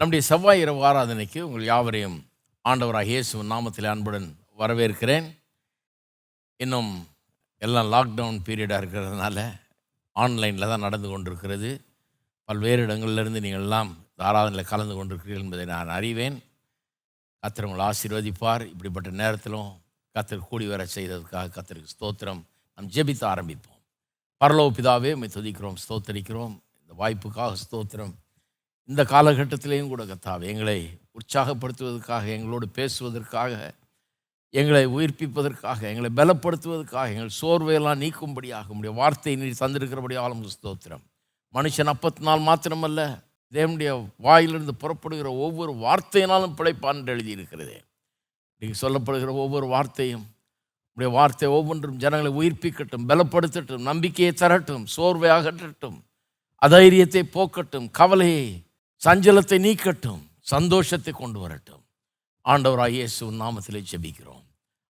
நம்முடைய செவ்வாய் இரவு ஆராதனைக்கு உங்கள் யாவரையும் ஆண்டவராக இயேசு நாமத்தில் அன்புடன் வரவேற்கிறேன். இன்னும் எல்லாம் லாக்டவுன் பீரியடாக இருக்கிறதுனால ஆன்லைனில் தான் நடந்து கொண்டிருக்கிறது. பல்வேறு இடங்களிலிருந்து நீங்கள் எல்லாம் இந்த ஆராதனையில் கலந்து கொண்டிருக்கிறீர்கள் என்பதை நான் அறிவேன். கத்தர் உங்களை ஆசீர்வதிப்பார். இப்படிப்பட்ட நேரத்திலும் கத்தர் கூடி வர செய்ததுக்காக கத்தருக்கு ஸ்தோத்திரம். நாம் ஜெபித்து ஆரம்பிப்போம். பரலோ பிதாவே உம்மை துதிக்கிறோம் ஸ்தோத்தரிக்கிறோம். இந்த வாய்ப்புக்காக ஸ்தோத்திரம். இந்த காலகட்டத்திலேயும் கூட கத்தாவே எங்களை உற்சாகப்படுத்துவதற்காக எங்களோடு பேசுவதற்காக எங்களை உயிர்ப்பிப்பதற்காக எங்களை பலப்படுத்துவதற்காக எங்கள் சோர்வையெல்லாம் நீக்கும்படியாக உடைய வார்த்தை நீர் தந்திருக்கிறபடியாலும் ஸ்தோத்திரம். மனுஷன் அப்பத்தினால் மாத்திரமல்ல தேவனுடைய வாயிலிருந்து புறப்படுகிற ஒவ்வொரு வார்த்தையினாலும் பிழைப்பான் என்று எழுதியிருக்கிறதே. நீங்கள் சொல்லப்படுகிற ஒவ்வொரு வார்த்தையும் உடைய வார்த்தை ஒவ்வொன்றும் ஜனங்களை உயிர்ப்பிக்கட்டும் பலப்படுத்தட்டும் நம்பிக்கையை தரட்டும் சோர்வை அகற்றட்டும் அதைரியத்தை போக்கட்டும் கவலையை சஞ்சலத்தை நீக்கட்டும் சந்தோஷத்தை கொண்டு வரட்டும். ஆண்டவராக இயேசு நாமத்திலே ஜெபிக்கிறோம்.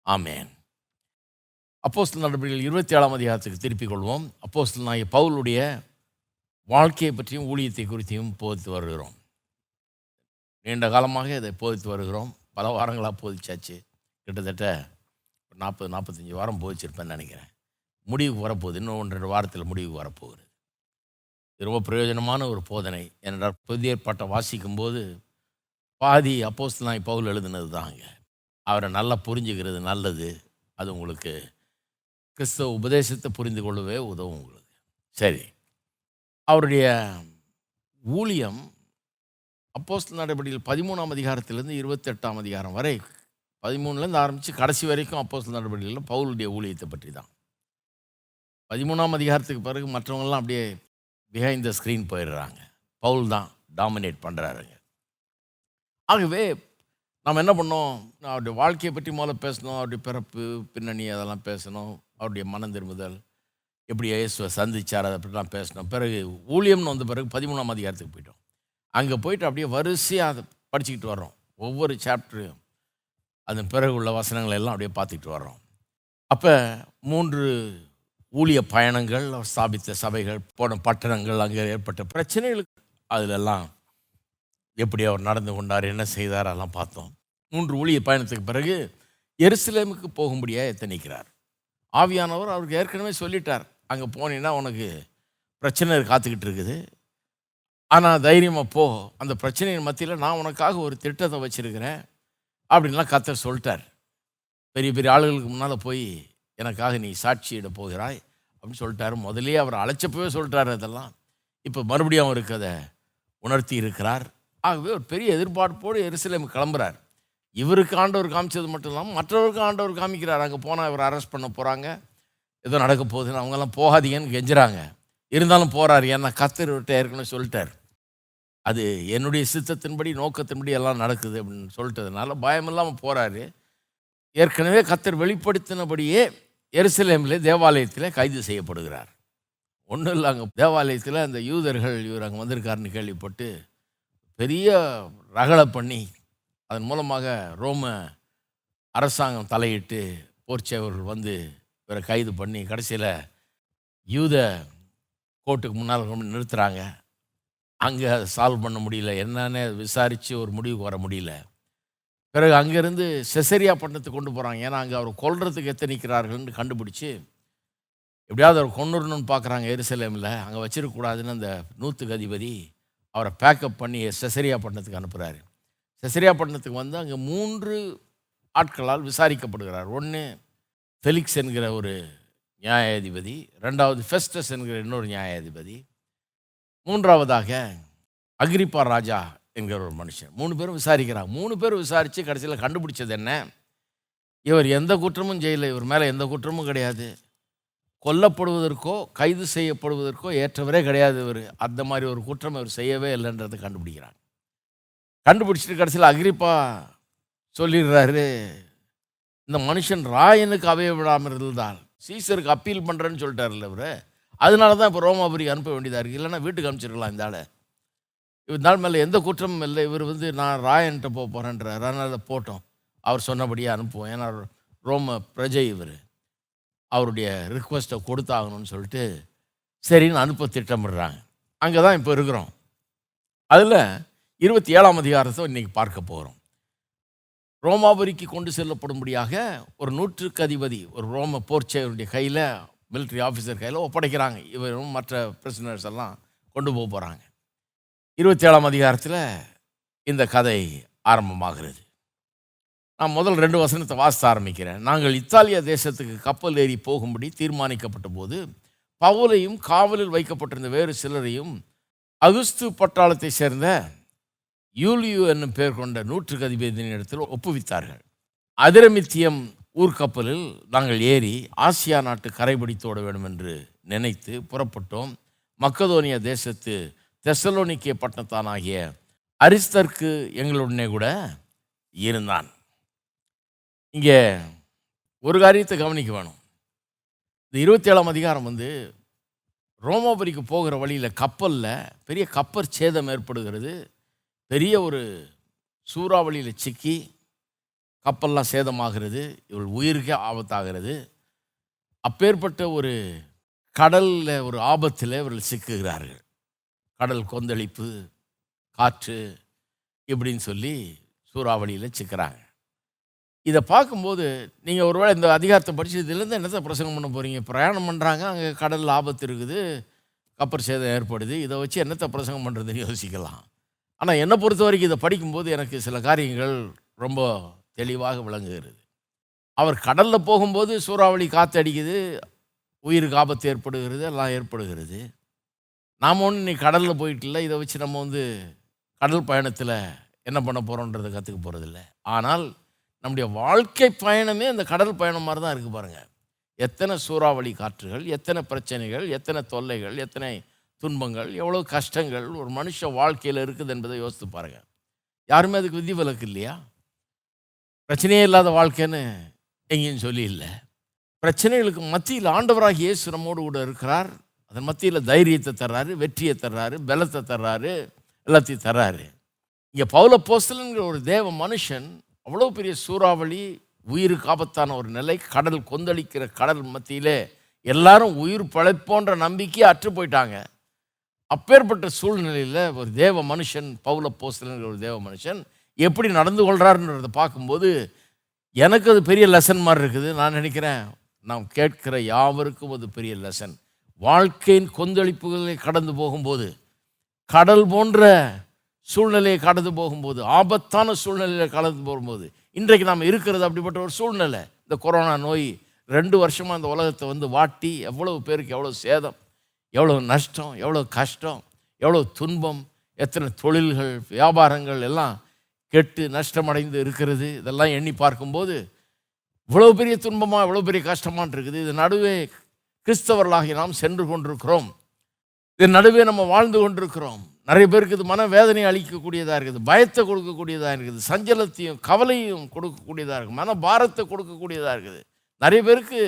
ஆமேன். அப்போஸ்தல் நடவடிக்கைகள் இருபத்தி ஏழாம் அதிகாரத்துக்கு திருப்பிக் கொள்வோம். அப்போஸ்தல் நாய பவுலுடைய வாழ்க்கையை பற்றியும் ஊழியத்தை குறித்தையும் போதித்து வருகிறோம். நீண்ட காலமாக இதை போதித்து வருகிறோம். பல வாரங்களாக போதிச்சாச்சு. கிட்டத்தட்ட ஒரு நாற்பது நாற்பத்தஞ்சு வாரம் போதிச்சிருப்பேன்னு நினைக்கிறேன். முடிவுக்கு வரப்போகுது. இன்னும் ஒன்று ரெண்டு வாரத்தில் முடிவுக்கு வரப்போகுது. இது ரொம்ப பிரயோஜனமான ஒரு போதனை. ஏனென்றால் புதிய ஏற்பாட்டை வாசிக்கும்போது பாதி அப்போஸ்தலனாய் பவுல் எழுதுனது தாங்க அவரை நல்லா புரிஞ்சுக்கிறது நல்லது. அது உங்களுக்கு கிறிஸ்தவ உபதேசத்தை புரிந்து கொள்ளவே உதவும் உங்களுக்கு. சரி. அவருடைய ஊழியம் அப்போஸ்தல் நடவடிக்கைகள் பதிமூணாம் அதிகாரத்திலேருந்து இருபத்தெட்டாம் அதிகாரம் வரை பதிமூணுலேருந்து ஆரம்பித்து கடைசி வரைக்கும் அப்போஸ் நடவடிக்கைகளில் பவுலுடைய ஊழியத்தை பற்றி தான் பதிமூணாம் அதிகாரத்துக்கு பிறகு மற்றவங்கள்லாம் அப்படியே பிஹைண்ட் த ஸ்க்ரீன் போயிடுறாங்க. பவுல் தான் டாமினேட் பண்ணுறாருங்க ஆகவே நாம் என்ன பண்ணோம்? அவருடைய வாழ்க்கையை பற்றி முதல்ல பேசணும். அவருடைய பிறப்பு பின்னணி அதெல்லாம் பேசணும். அவருடைய மனம் திரும்புதல் எப்படி இயேசுவை சந்திச்சார் அதை பற்றிலாம் பேசணும். பிறகு ஊழியம்னு வந்த பிறகு பதிமூணாம் அதிகாரத்துக்கு போயிட்டோம். அங்கே போயிட்டு அப்படியே வரிசையாக அதை படிச்சுக்கிட்டு வர்றோம். ஒவ்வொரு சாப்டரையும் அதன் பிறகு உள்ள வசனங்களை எல்லாம் அப்படியே பார்த்துக்கிட்டு வர்றோம். அப்போ மூன்று ஊழிய பயணங்கள் அவர் ஸ்தாபித்த சபைகள் போன பட்டணங்கள் அங்கே ஏற்பட்ட பிரச்சனைகளுக்கு அதிலெல்லாம் எப்படி அவர் நடந்து கொண்டார் என்ன செய்தார் அதெல்லாம் பார்த்தோம். மூன்று ஊழிய பயணத்துக்கு பிறகு எருசலேமுக்கு போகும்படியாக எத்தனிக்கிறார். ஆவியானவர் அவருக்கு ஏற்கனவே சொல்லிட்டார் அங்கே போனீங்கன்னா உனக்கு பிரச்சனை காத்துக்கிட்டு இருக்குது. ஆனால் தைரியமாக போ. அந்த பிரச்சனையின் மத்தியில் நான் உனக்காக ஒரு திட்டத்தை வச்சுருக்கிறேன். அப்படின்லாம் கத்தர் சொல்லிட்டார். பெரிய பெரிய ஆளுகளுக்கு முன்னால் போய் எனக்காக நீ சாட்சியிட போகிறாய் அப்படின்னு சொல்லிட்டாரு. முதலே அவர் அழைச்சப்பவே சொல்லிட்டாரு அதெல்லாம். இப்போ மறுபடியும் அவருக்கு அதை உணர்த்தி இருக்கிறார். ஆகவே ஒரு பெரிய எதிர்பார்ப்போடு எருசலேம் கிளம்புறார். இவருக்கு ஆண்டவர் காமிச்சது மட்டும் இல்லாமல் மற்றவருக்கு ஆண்டவர் காமிக்கிறார். அங்கே போனால் இவர் அரெஸ்ட் பண்ண போகிறாங்க ஏதோ நடக்க போகுதுன்னு அவங்கெல்லாம் போகாதீங்கன்னு கெஞ்சுறாங்க. இருந்தாலும் போகிறார் ஏன்னா கத்தர்கிட்ட ஏற்கனவே சொல்லிட்டார். அது என்னுடைய சித்தத்தின்படி நோக்கத்தின்படி எல்லாம் நடக்குது அப்படின்னு சொல்லிட்டதுனால பயம் இல்லாமல் போகிறாரு ஏற்கனவே கத்தர் வெளிப்படுத்தினபடியே எருசலேமில் தேவாலயத்தில் கைது செய்யப்படுகிறார். ஒன்றும் இல்லை அங்கே தேவாலயத்தில் அந்த யூதர்கள் இவர் அங்கே வந்திருக்காருன்னு கேள்விப்பட்டு பெரிய ரகளை பண்ணி அதன் மூலமாக ரோம அரசாங்கம் தலையிட்டு போர்ச்சேவர்கள் வந்து இவரை கைது பண்ணி கடைசியில் யூத கோர்ட்டுக்கு முன்னால் கொண்டு நிறுத்துகிறாங்க அங்கே சால்வ் பண்ண முடியல. என்னன்னு விசாரித்து ஒரு முடிவுக்கு வர முடியல. பிறகு அங்கேருந்து செசரியா பட்டணத்துக்கு கொண்டு போகிறாங்க ஏன்னா அங்கே அவர் கொல்றதுக்கு எத்தனிக்கிறார்கள்னு கண்டுபிடிச்சி எப்படியாவது அவர் கொண்டுடணும்னு பார்க்குறாங்க எருசலேமில். அங்கே வச்சிருக்கக்கூடாதுன்னு அந்த நூற்றுக்கு அதிபதி அவரை பேக்கப் பண்ணி செசரியா பட்டணத்துக்கு அனுப்புகிறாரு செசரியா பட்டணத்துக்கு வந்து அங்கே மூன்று ஆட்களால் விசாரிக்கப்படுகிறார். ஒன்று ஃபெலிக்ஸ் என்கிற ஒரு நியாயாதிபதி ரெண்டாவது ஃபெஸ்டஸ் என்கிற இன்னொரு நியாயாதிபதி மூன்றாவதாக அக்ரிப்பா ராஜா என்கிற ஒரு மனுஷன். மூணு பேரும் விசாரிக்கிறாங்க. மூணு பேரும் விசாரித்து கடைசியில் கண்டுபிடிச்சது என்ன? இவர் எந்த குற்றமும் செய்யலை. இவர் மேலே எந்த குற்றமும் கிடையாது. கொல்லப்படுவதற்கோ கைது செய்யப்படுவதற்கோ ஏற்றவரே கிடையாது இவர். அந்த மாதிரி ஒரு குற்றம் இவர் செய்யவே இல்லைன்றதை கண்டுபிடிக்கிறாங்க. கண்டுபிடிச்சிட்டு கடைசியில் அகிரிப்பா சொல்லிடுறாரு. இந்த மனுஷன் ராயனுக்கு அவைய விடாமல் இருந்தால் சீசருக்கு அப்பீல் பண்ணுறேன்னு சொல்லிட்டார்ல இவர். அதனால தான் இப்போ ரோமாபுரிக்கு அனுப்ப வேண்டியதாக இருக்குது இல்லைன்னா வீட்டுக்கு அனுப்பிச்சிருக்கலாம் இந்த ஆளை. இவர் நாள் மேலே எந்த குற்றமும் இல்லை. இவர் வந்து நான் ராயன்ட்ட போக போகிறேன்றார் அதனால் போட்டோம். அவர் சொன்னபடியே அனுப்புவோம். ஏன்னா ரோம பிரஜை இவர். அவருடைய ரிக்வஸ்ட்டை கொடுத்தாகணும்னு சொல்லிட்டு சரின்னு அனுப்ப திட்டமிடுறாங்க. அங்கே தான் இப்போ இருக்கிறோம். அதில் இருபத்தி ஏழாம் அதிகாரத்தை இன்றைக்கி பார்க்க போகிறோம் ரோமாபுரிக்கு கொண்டு செல்லப்படும்படியாக ஒரு நூற்றுக்கு அதிபதி ஒரு ரோம போர்ச்சேவருடைய கையில் மிலிட்ரி ஆஃபீஸர் கையில் ஒப்படைக்கிறாங்க. இவரும் மற்ற பிரிசனர்ஸ் எல்லாம் கொண்டு போக போகிறாங்க இருபத்தி ஏழாம் அதிகாரத்தில் இந்த கதை ஆரம்பமாகிறது. நான் முதல் ரெண்டு வசனத்தை வாசித்த ஆரம்பிக்கிறேன். நாங்கள் இத்தாலிய தேசத்துக்கு கப்பல் ஏறி போகும்படி தீர்மானிக்கப்பட்ட போது பவுலையும் காவலில் வைக்கப்பட்டிருந்த வேறு சிலரையும் அகுஸ்து பட்டாளத்தை சேர்ந்த யூலியு என்னும் பெயர் கொண்ட நூற்றுக்கு அதிபதியின் இடத்தில் ஒப்புவித்தார்கள். அதிரமித்தியம் ஊர்க்கப்பலில் நாங்கள் ஏறி ஆசியா நாட்டு கரைபிடித்தோட வேண்டும் என்று நினைத்து புறப்பட்டோம். மக்கதோனிய தேசத்து தெசலோனிக்கிய பட்டணத்தானாகிய அரிஸ்தர்க்கு எங்களுடனே கூட இருந்தான். இங்கே ஒரு காரியத்தை கவனிக்க வேணும். இந்த இருபத்தி ஏழாம் அதிகாரம் வந்து ரோமோபுரிக்கு போகிற வழியில் கப்பலில் பெரிய கப்பல் சேதம் ஏற்படுகிறது. பெரிய ஒரு சூறாவளியில் சிக்கி கப்பல்லாம் சேதமாகிறது. இவள் உயிருக்கே ஆபத்தாகிறது. அப்பேற்பட்ட ஒரு கடலில் ஒரு ஆபத்தில் இவர்கள் சிக்குகிறார்கள். கடல் கொந்தளிப்பு காற்று இப்படின்னு சொல்லி சூறாவளியில் சிக்கிறாங்க. இதை பார்க்கும்போது நீங்கள் ஒருவேளை இந்த அதிகாரத்தை படிச்சதுலேருந்து என்னத்தை பிரசங்கம் பண்ண போகிறீங்க பிரயாணம் பண்ணுறாங்க அங்கே கடல் ஆபத்து இருக்குது கப்பர் சேதம் ஏற்படுது இதை வச்சு என்னத்தை பிரசங்கம் பண்ணுறதுன்னு யோசிக்கலாம். ஆனால் என்னை பொறுத்த வரைக்கும் இதை படிக்கும்போது எனக்கு சில காரியங்கள் ரொம்ப தெளிவாக விளங்குகிறது. அவர் கடலில் போகும்போது சூறாவளி காற்று அடிக்குது உயிருக்கு ஆபத்து ஏற்படுகிறது எல்லாம் ஏற்படுகிறது. நாம் ஒன்று நீ கடலில் போயிட்டுல இதை வச்சு நம்ம வந்து கடல் பயணத்தில் என்ன பண்ண போகிறோன்றதை கற்றுக்க போகிறதில்ல ஆனால் நம்முடைய வாழ்க்கை பயணமே அந்த கடல் பயணம் மாதிரி தான் இருக்குது பாருங்கள் எத்தனை சூறாவளி காற்றுகள் எத்தனை பிரச்சனைகள் எத்தனை தொல்லைகள் எத்தனை துன்பங்கள் எவ்வளோ கஷ்டங்கள் ஒரு மனுஷ வாழ்க்கையில் இருக்குது என்பதை யோசித்து பாருங்கள் யாருமே அதுக்கு விதிவிலக்கு இல்லையா? பிரச்சனையே இல்லாத வாழ்க்கைன்னு எங்கேயும் சொல்லி இல்லை பிரச்சனைகளுக்கு மத்தியில் ஆண்டவராக இயேசு நம்மோடு கூட இருக்கிறார். அதன் மத்தியில் தைரியத்தை தர்றாரு வெற்றியை தர்றாரு பலத்தை தர்றாரு எல்லாத்தையும் தர்றாரு. இங்கே பௌல போஸ்தலங்கிற ஒரு தேவ மனுஷன் அவ்வளோ பெரிய சூறாவளி உயிருக்கு ஆபத்தான ஒரு நிலை கடல் கொந்தளிக்கிற கடல் மத்தியிலே எல்லாரும் உயிர் பழைப்போன்ற நம்பிக்கையை அற்று போயிட்டாங்க. அப்பேற்பட்ட சூழ்நிலையில் ஒரு தேவ மனுஷன் பவுல போஸ்தலங்கிற ஒரு தேவ மனுஷன் எப்படி நடந்து கொள்கிறாருன்றதை பார்க்கும்போது எனக்கு அது பெரிய லெசன் மாதிரி இருக்குது. நான் நினைக்கிறேன் நாம் கேட்கிற யாவருக்கும் அது பெரிய லெசன் வாழ்க்கையின் கொந்தளிப்புகளை கடந்து போகும்போது கடல் போன்ற சூழ்நிலையை கடந்து போகும்போது ஆபத்தான சூழ்நிலையில் கடந்து போகும்போது இன்றைக்கு நாம் இருக்கிறது அப்படிப்பட்ட ஒரு சூழ்நிலை. இந்த கொரோனா நோய் ரெண்டு வருஷமாக இந்த உலகத்தை வந்து வாட்டி எவ்வளவு பேருக்கு எவ்வளோ சேதம் எவ்வளோ நஷ்டம் எவ்வளோ கஷ்டம் எவ்வளோ துன்பம் எத்தனை தொழில்கள் வியாபாரங்கள் எல்லாம் கெட்டு நஷ்டமடைந்து இருக்கிறது. இதெல்லாம் எண்ணி பார்க்கும்போது இவ்வளோ பெரிய துன்பமாக இவ்வளோ பெரிய கஷ்டமாக இருக்குது. இது நடுவே கிறிஸ்தவர்களாகி நாம் சென்று கொண்டிருக்கிறோம். இதன் நடுவே நம்ம வாழ்ந்து கொண்டிருக்கிறோம். நிறைய பேருக்கு இது மன வேதனை அளிக்கக்கூடியதாக இருக்குது பயத்தை கொடுக்கக்கூடியதாக இருக்குது சஞ்சலத்தையும் கவலையும் கொடுக்கக்கூடியதாக இருக்குது மன பாரத்தை கொடுக்கக்கூடியதாக இருக்குது. நிறைய பேருக்கு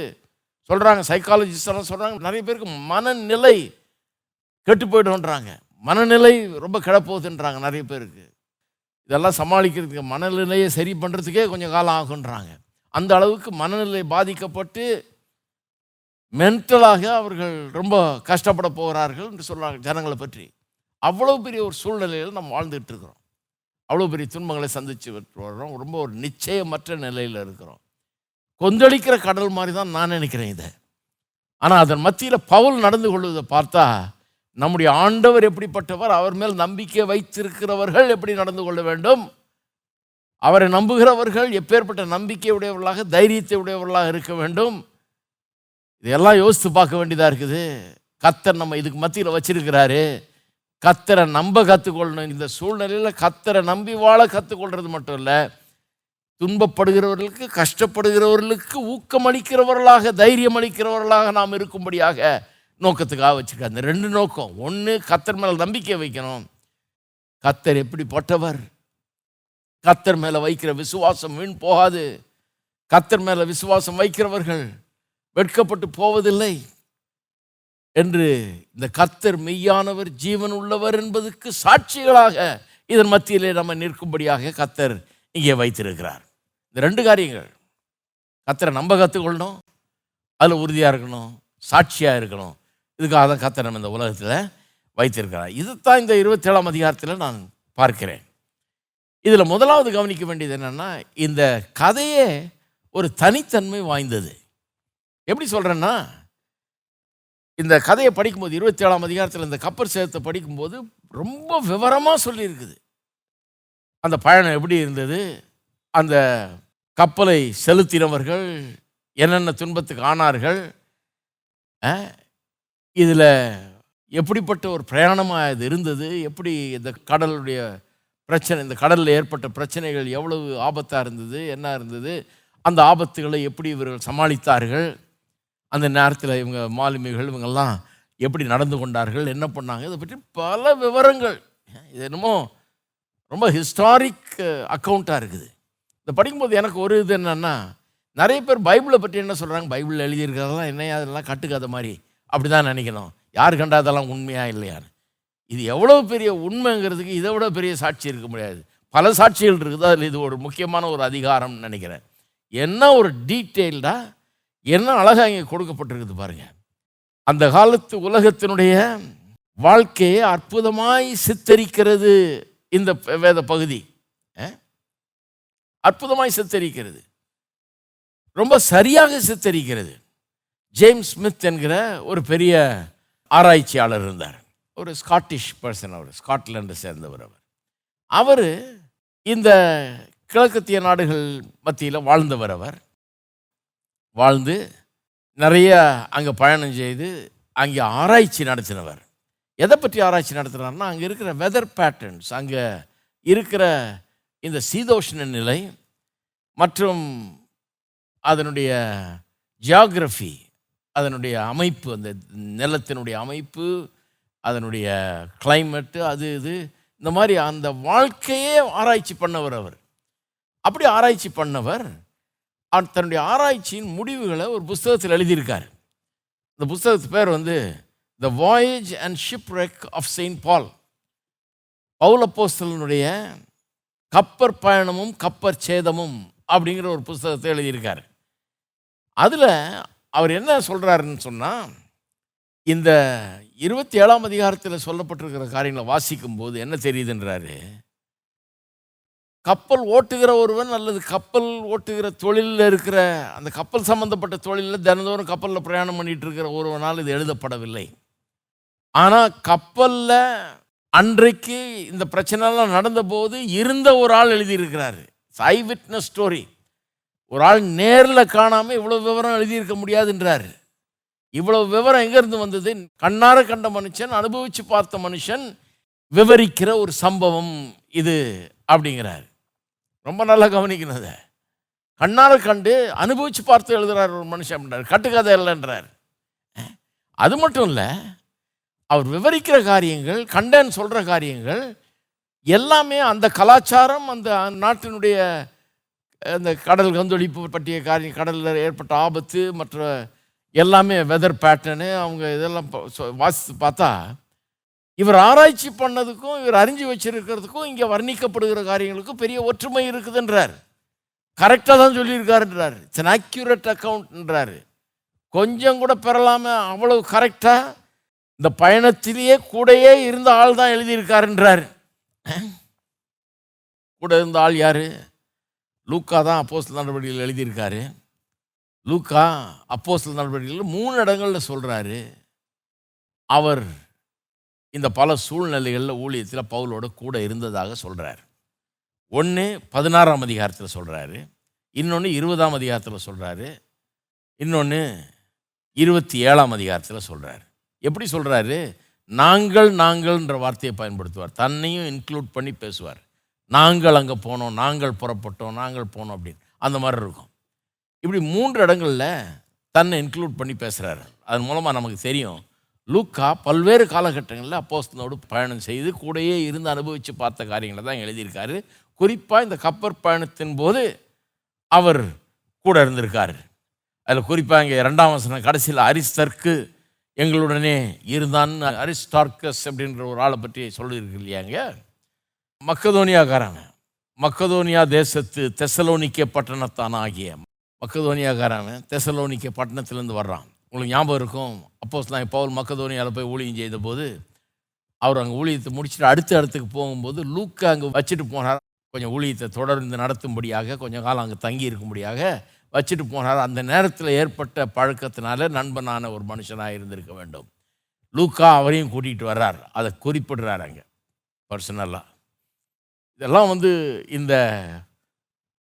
சொல்கிறாங்க சைக்காலஜிஸ்டெல்லாம் சொல்கிறாங்க நிறைய பேருக்கு மனநிலை கெட்டு போய்டுன்றாங்க மனநிலை ரொம்ப கிடப்போகுதுன்றாங்க நிறைய பேருக்கு. இதெல்லாம் சமாளிக்கிறதுக்கு மனநிலையை சரி பண்ணுறதுக்கே கொஞ்சம் காலம் ஆகுன்றாங்க அந்த அளவுக்கு மனநிலை பாதிக்கப்பட்டு மென்டலாக அவர்கள் ரொம்ப கஷ்டப்பட போகிறார்கள் என்று சொல்கிறாங்க ஜனங்களை பற்றி. அவ்வளோ பெரிய ஒரு சூழ்நிலையில் நம்ம வாழ்ந்துகிட்டு இருக்கிறோம். அவ்வளோ பெரிய துன்பங்களை சந்தித்து வர்றோம். ரொம்ப ஒரு நிச்சயமற்ற நிலையில் இருக்கிறோம். கொந்தளிக்கிற கடல் மாதிரி தான் நான் நினைக்கிறேன் இதை. ஆனால் அதன் மத்தியில் பவுல் நடந்து கொள்வதை பார்த்தா நம்முடைய ஆண்டவர் எப்படிப்பட்டவர் அவர் மேல் நம்பிக்கை வைத்திருக்கிறவர்கள் எப்படி நடந்து கொள்ள வேண்டும்? அவரை நம்புகிறவர்கள் எப்பேற்பட்ட நம்பிக்கை உடையவர்களாக தைரியத்தை உடையவர்களாக இருக்க வேண்டும்? இதெல்லாம் யோசித்து பார்க்க வேண்டியதாக இருக்குது. கத்தர் நம்ம இதுக்கு மத்தியில் வச்சிருக்கிறாரு. கத்தரை நம்ப கற்றுக்கொள்ளணும் இந்த சூழ்நிலையில் கத்தரை நம்பி வாழ கற்றுக்கொள்றது மட்டும் இல்லை. துன்பப்படுகிறவர்களுக்கு கஷ்டப்படுகிறவர்களுக்கு ஊக்கமளிக்கிறவர்களாக தைரியம் அளிக்கிறவர்களாக நாம் இருக்கும்படியாக நோக்கத்துக்காக வச்சுருக்க அந்த ரெண்டு நோக்கம். ஒன்று கத்தர் மேலே நம்பிக்கை வைக்கணும். கத்தர் எப்படிப்பட்டவர் கத்தர் மேலே வைக்கிற விசுவாசம் வீண் போகாது. கத்தர் மேலே விசுவாசம் வைக்கிறவர்கள் வெட்கப்பட்டு போவதில்லை என்று இந்த கத்தர் மெய்யானவர் ஜீவன் உள்ளவர் என்பதற்கு சாட்சிகளாக இதன் மத்தியிலே நம்ம நிற்கும்படியாக கத்தர் இங்கே வைத்திருக்கிறார். இந்த ரெண்டு காரியங்கள் கத்தரை நம்ப கற்றுக்கொள்ளணும் அதில் உறுதியாக இருக்கணும் சாட்சியாக இருக்கணும். இதுக்காக தான் கத்தர் நம்ம இந்த உலகத்தில் வைத்திருக்கிறார். இதுதான் இந்த இருபத்தேழாம் அதிகாரத்தில் நான் பார்க்கிறேன். இதில் முதலாவது கவனிக்க வேண்டியது என்னென்னா இந்த கதையே ஒரு தனித்தன்மை வாய்ந்தது. எப்படி சொல்கிறேன்னா இந்த கதையை படிக்கும்போது இருபத்தி ஏழாம் அதிகாரத்தில் இந்த கப்பர் சேதத்தை படிக்கும்போது ரொம்ப விவரமாக சொல்லியிருக்குது. அந்த பயணம் எப்படி இருந்தது? அந்த கப்பலை செலுத்தினவர்கள் என்னென்ன துன்பத்துக்கு ஆனார்கள்? இதில் எப்படிப்பட்ட ஒரு பிரயாணமாக இது இருந்தது? எப்படி இந்த கடலுடைய பிரச்சனை இந்த கடலில் ஏற்பட்ட பிரச்சனைகள் எவ்வளவு ஆபத்தாக இருந்தது? என்ன இருந்தது? அந்த ஆபத்துகளை எப்படி இவர்கள் சமாளித்தார்கள்? அந்த நேரத்தில் இவங்க மாலுமிகள் இவங்கெல்லாம் எப்படி நடந்து கொண்டார்கள் என்ன பண்ணாங்க இதை பற்றி பல விவரங்கள். இது என்னமோ ரொம்ப ஹிஸ்டாரிக் அக்கௌண்ட்டாக இருக்குது. இதை படிக்கும்போது எனக்கு ஒரு இது என்னென்னா நிறைய பேர் பைபிளை பற்றி என்ன சொல்கிறாங்க பைபிளில் எழுதியிருக்கிறதெல்லாம் என்னையா அதெல்லாம் கட்டுக்காத மாதிரி. அப்படி தான் நினைக்கணும். யார் கண்டா அதெல்லாம் உண்மையா இல்லையான்னு. இது எவ்வளோ பெரிய உண்மைங்கிறதுக்கு இதை விட பெரிய சாட்சி இருக்க முடியாது. பல சாட்சிகள் இருக்குது? அதில் இது ஒரு முக்கியமான ஒரு அதிகாரம்னு நினைக்கிறேன். என்ன ஒரு டீட்டெயில்டாக என்ன அழகாக இங்கே கொடுக்கப்பட்டிருக்குது பாருங்க. அந்த காலத்து உலகத்தினுடைய வாழ்க்கையை அற்புதமாய் சித்தரிக்கிறது இந்த வேத பகுதி. அற்புதமாய் சித்தரிக்கிறது. ரொம்ப சரியாக சித்தரிக்கிறது. ஜேம்ஸ் ஸ்மித் என்கிற ஒரு பெரிய ஆராய்ச்சியாளர் இருந்தார். ஒரு ஸ்காட்டிஷ் பர்சன் அவர் ஸ்காட்லாண்டை சேர்ந்தவர் அவர். அவர் இந்த கிழக்கத்திய நாடுகள் மத்தியில் வாழ்ந்தவர் அவர். வாழ்ந்து நிறைய அங்கே பயணம் செய்து அங்கே ஆராய்ச்சி நடத்தினவர். எதை பற்றி ஆராய்ச்சி நடத்துனார்னா அங்கே இருக்கிற வெதர் பேட்டர்ன்ஸ் அங்கே இருக்கிற இந்த சீதோஷ்ண நிலை மற்றும் அதனுடைய ஜியாகிரஃபி அதனுடைய அமைப்பு அந்த நிலத்தினுடைய அமைப்பு அதனுடைய கிளைமேட்டு அது இது இந்த மாதிரி அந்த வாழ்க்கையே ஆராய்ச்சி பண்ணவர் அவர். அப்படி ஆராய்ச்சி பண்ணவர் தன்னுடைய ஆராய்ச்சியின் முடிவுகளை ஒரு புஸ்தகத்தில் எழுதியிருக்கார். இந்த புஸ்தகத்து பேர் வந்து the voyage and shipwreck of Saint Paul பௌலப்போஸ்தலனுடைய கப்பர் பயணமும் கப்பர் சேதமும் அப்படிங்கிற ஒரு புஸ்தகத்தை எழுதியிருக்கார். அதில் அவர் என்ன சொல்கிறாருன்னு சொன்னால் இந்த இருபத்தி ஏழாம் அதிகாரத்தில் சொல்லப்பட்டிருக்கிற காரியங்களை வாசிக்கும் போது என்ன தெரியுதுன்றாரு? கப்பல் ஓட்டுகிற ஒருவன் அல்லது கப்பல் ஓட்டுகிற தொழிலில் இருக்கிற அந்த கப்பல் சம்பந்தப்பட்ட தொழிலில் தினந்தோறும் கப்பலில் பிரயாணம் பண்ணிட்டு இருக்கிற ஒருவனால் இது எழுதப்படவில்லை. ஆனால் கப்பலில் அன்றைக்கு இந்த பிரச்சனைலாம் நடந்தபோது இருந்த ஒரு ஆள் எழுதியிருக்கிறாரு. ஐ விட்னஸ் ஸ்டோரி ஒரு ஆள் நேரில் காணாமல் இவ்வளோ விவரம் எழுதியிருக்க முடியாதுன்றாரு. இவ்வளோ விவரம் எங்கேருந்து வந்தது? கண்ணார கண்ட மனுஷன் அனுபவித்து பார்த்த மனுஷன் விவரிக்கிற ஒரு சம்பவம் இது. அப்படிங்கிறார். ரொம்ப நல்லா கவனிக்கணும் அதை கண்டு அனுபவித்து பார்த்து எழுதுகிறார் ஒரு மனுஷன் அப்படின்றார். கட்டுக்கதை இல்லைன்றார். அது மட்டும் இல்லை அவர் விவரிக்கிற காரியங்கள் கண்டன் சொல்கிற காரியங்கள் எல்லாமே அந்த கலாச்சாரம் அந்த நாட்டினுடைய அந்த கடல் கந்தொழிப்பு பற்றிய காரியம் கடலில் ஏற்பட்ட ஆபத்து மற்ற எல்லாமே வெதர் பேட்டர்னு அவங்க இதெல்லாம் வாசித்து பார்த்தா இவர் ஆராய்ச்சி பண்ணதுக்கும் இவர் அறிஞ்சு வச்சிருக்கிறதுக்கும் இங்கே வர்ணிக்கப்படுகிற காரியங்களுக்கும் பெரிய ஒற்றுமை இருக்குதுன்றார். கரெக்டாக தான் சொல்லியிருக்காருன்றார். இட்ஸ் அன் அக்யூரேட் அக்கௌண்ட்ன்றார் கொஞ்சம் கூட பெறலாமல் அவ்வளவு கரெக்டாக இந்த பயணத்திலேயே கூடயே இருந்த ஆள் தான் எழுதியிருக்காருன்றார். கூட இருந்த ஆள் யார்? லூக்கா தான் அப்போஸ்தல் நடவடிக்கையில் எழுதியிருக்காரு. லூக்கா அப்போஸ்தல் நடவடிக்கையில் மூணு இடங்கள்ல சொல்கிறாரு அவர் இந்த பல சூழ்நிலைகளில் ஊழியத்தில் பவுலோட கூட இருந்ததாக சொல்கிறார் ஒன்று பதினாறாம் அதிகாரத்தில் சொல்கிறாரு இன்னொன்று இருபதாம் அதிகாரத்தில் சொல்கிறாரு இன்னொன்று இருபத்தி ஏழாம் அதிகாரத்தில் சொல்கிறார் எப்படி சொல்கிறாரு நாங்கள் நாங்கள்ன்ற வார்த்தையை பயன்படுத்துவார். தன்னையும் இன்க்ளூட் பண்ணி பேசுவார். நாங்கள் அங்கே போனோம் நாங்கள் புறப்பட்டோம் நாங்கள் போனோம் அப்படின்னு. அந்த மாதிரி இருக்கும். இப்படி மூன்று இடங்களில் தன்னை இன்க்ளூட் பண்ணி பேசுகிறாரு அதன் மூலமாக நமக்கு தெரியும். லூக்கா பல்வேறு காலகட்டங்களில் அப்போஸ்தனோடு பயணம் செய்து கூடயே இருந்து அனுபவித்து பார்த்த காரியங்களை தான் எழுதியிருக்காரு. குறிப்பாக இந்த கப்பற் பயணத்தின் போது அவர் கூட இருந்திருக்கார். அதில் குறிப்பாக இங்கே இரண்டாம் வசனம் கடைசியில் அரிஸ்தர்க்கு எங்களுடனே இருந்தான். அரிஸ்டார்க்கஸ் அப்படின்ற ஒரு ஆளை பற்றி சொல்லியிருக்கு இல்லையாங்க மக்கதோனியாக்காரங்க மக்கதோனியா தேசத்து தெசலோனிக்க பட்டணத்தான் ஆகிய மக்கதோனியாக்காரன் தெசலோனிக்க பட்டணத்திலேருந்து வர்றான். உங்களுக்கு ஞாபகம் இருக்கும். அப்போஸ் நான் பவுல் மக்கதோனியால் போய் ஊழியம் செய்த போது அவர் அங்கே ஊழியத்தை முடிச்சுட்டு அடுத்த இடத்துக்கு போகும்போது லூக்கை அங்கே வச்சுட்டு போனார். கொஞ்சம் ஊழியத்தை தொடர்ந்து நடத்தும்படியாக கொஞ்சம் காலம் அங்கே தங்கி இருக்கும்படியாக வச்சுட்டு போனார். அந்த நேரத்தில் ஏற்பட்ட பழக்கத்தினால நண்பனான ஒரு மனுஷனாக இருந்திருக்க வேண்டும். லூக்கா அவரையும் கூட்டிகிட்டு வர்றார். அதை குறிப்பிடுறார் அங்கே பர்சனலாக இதெல்லாம் வந்து இந்த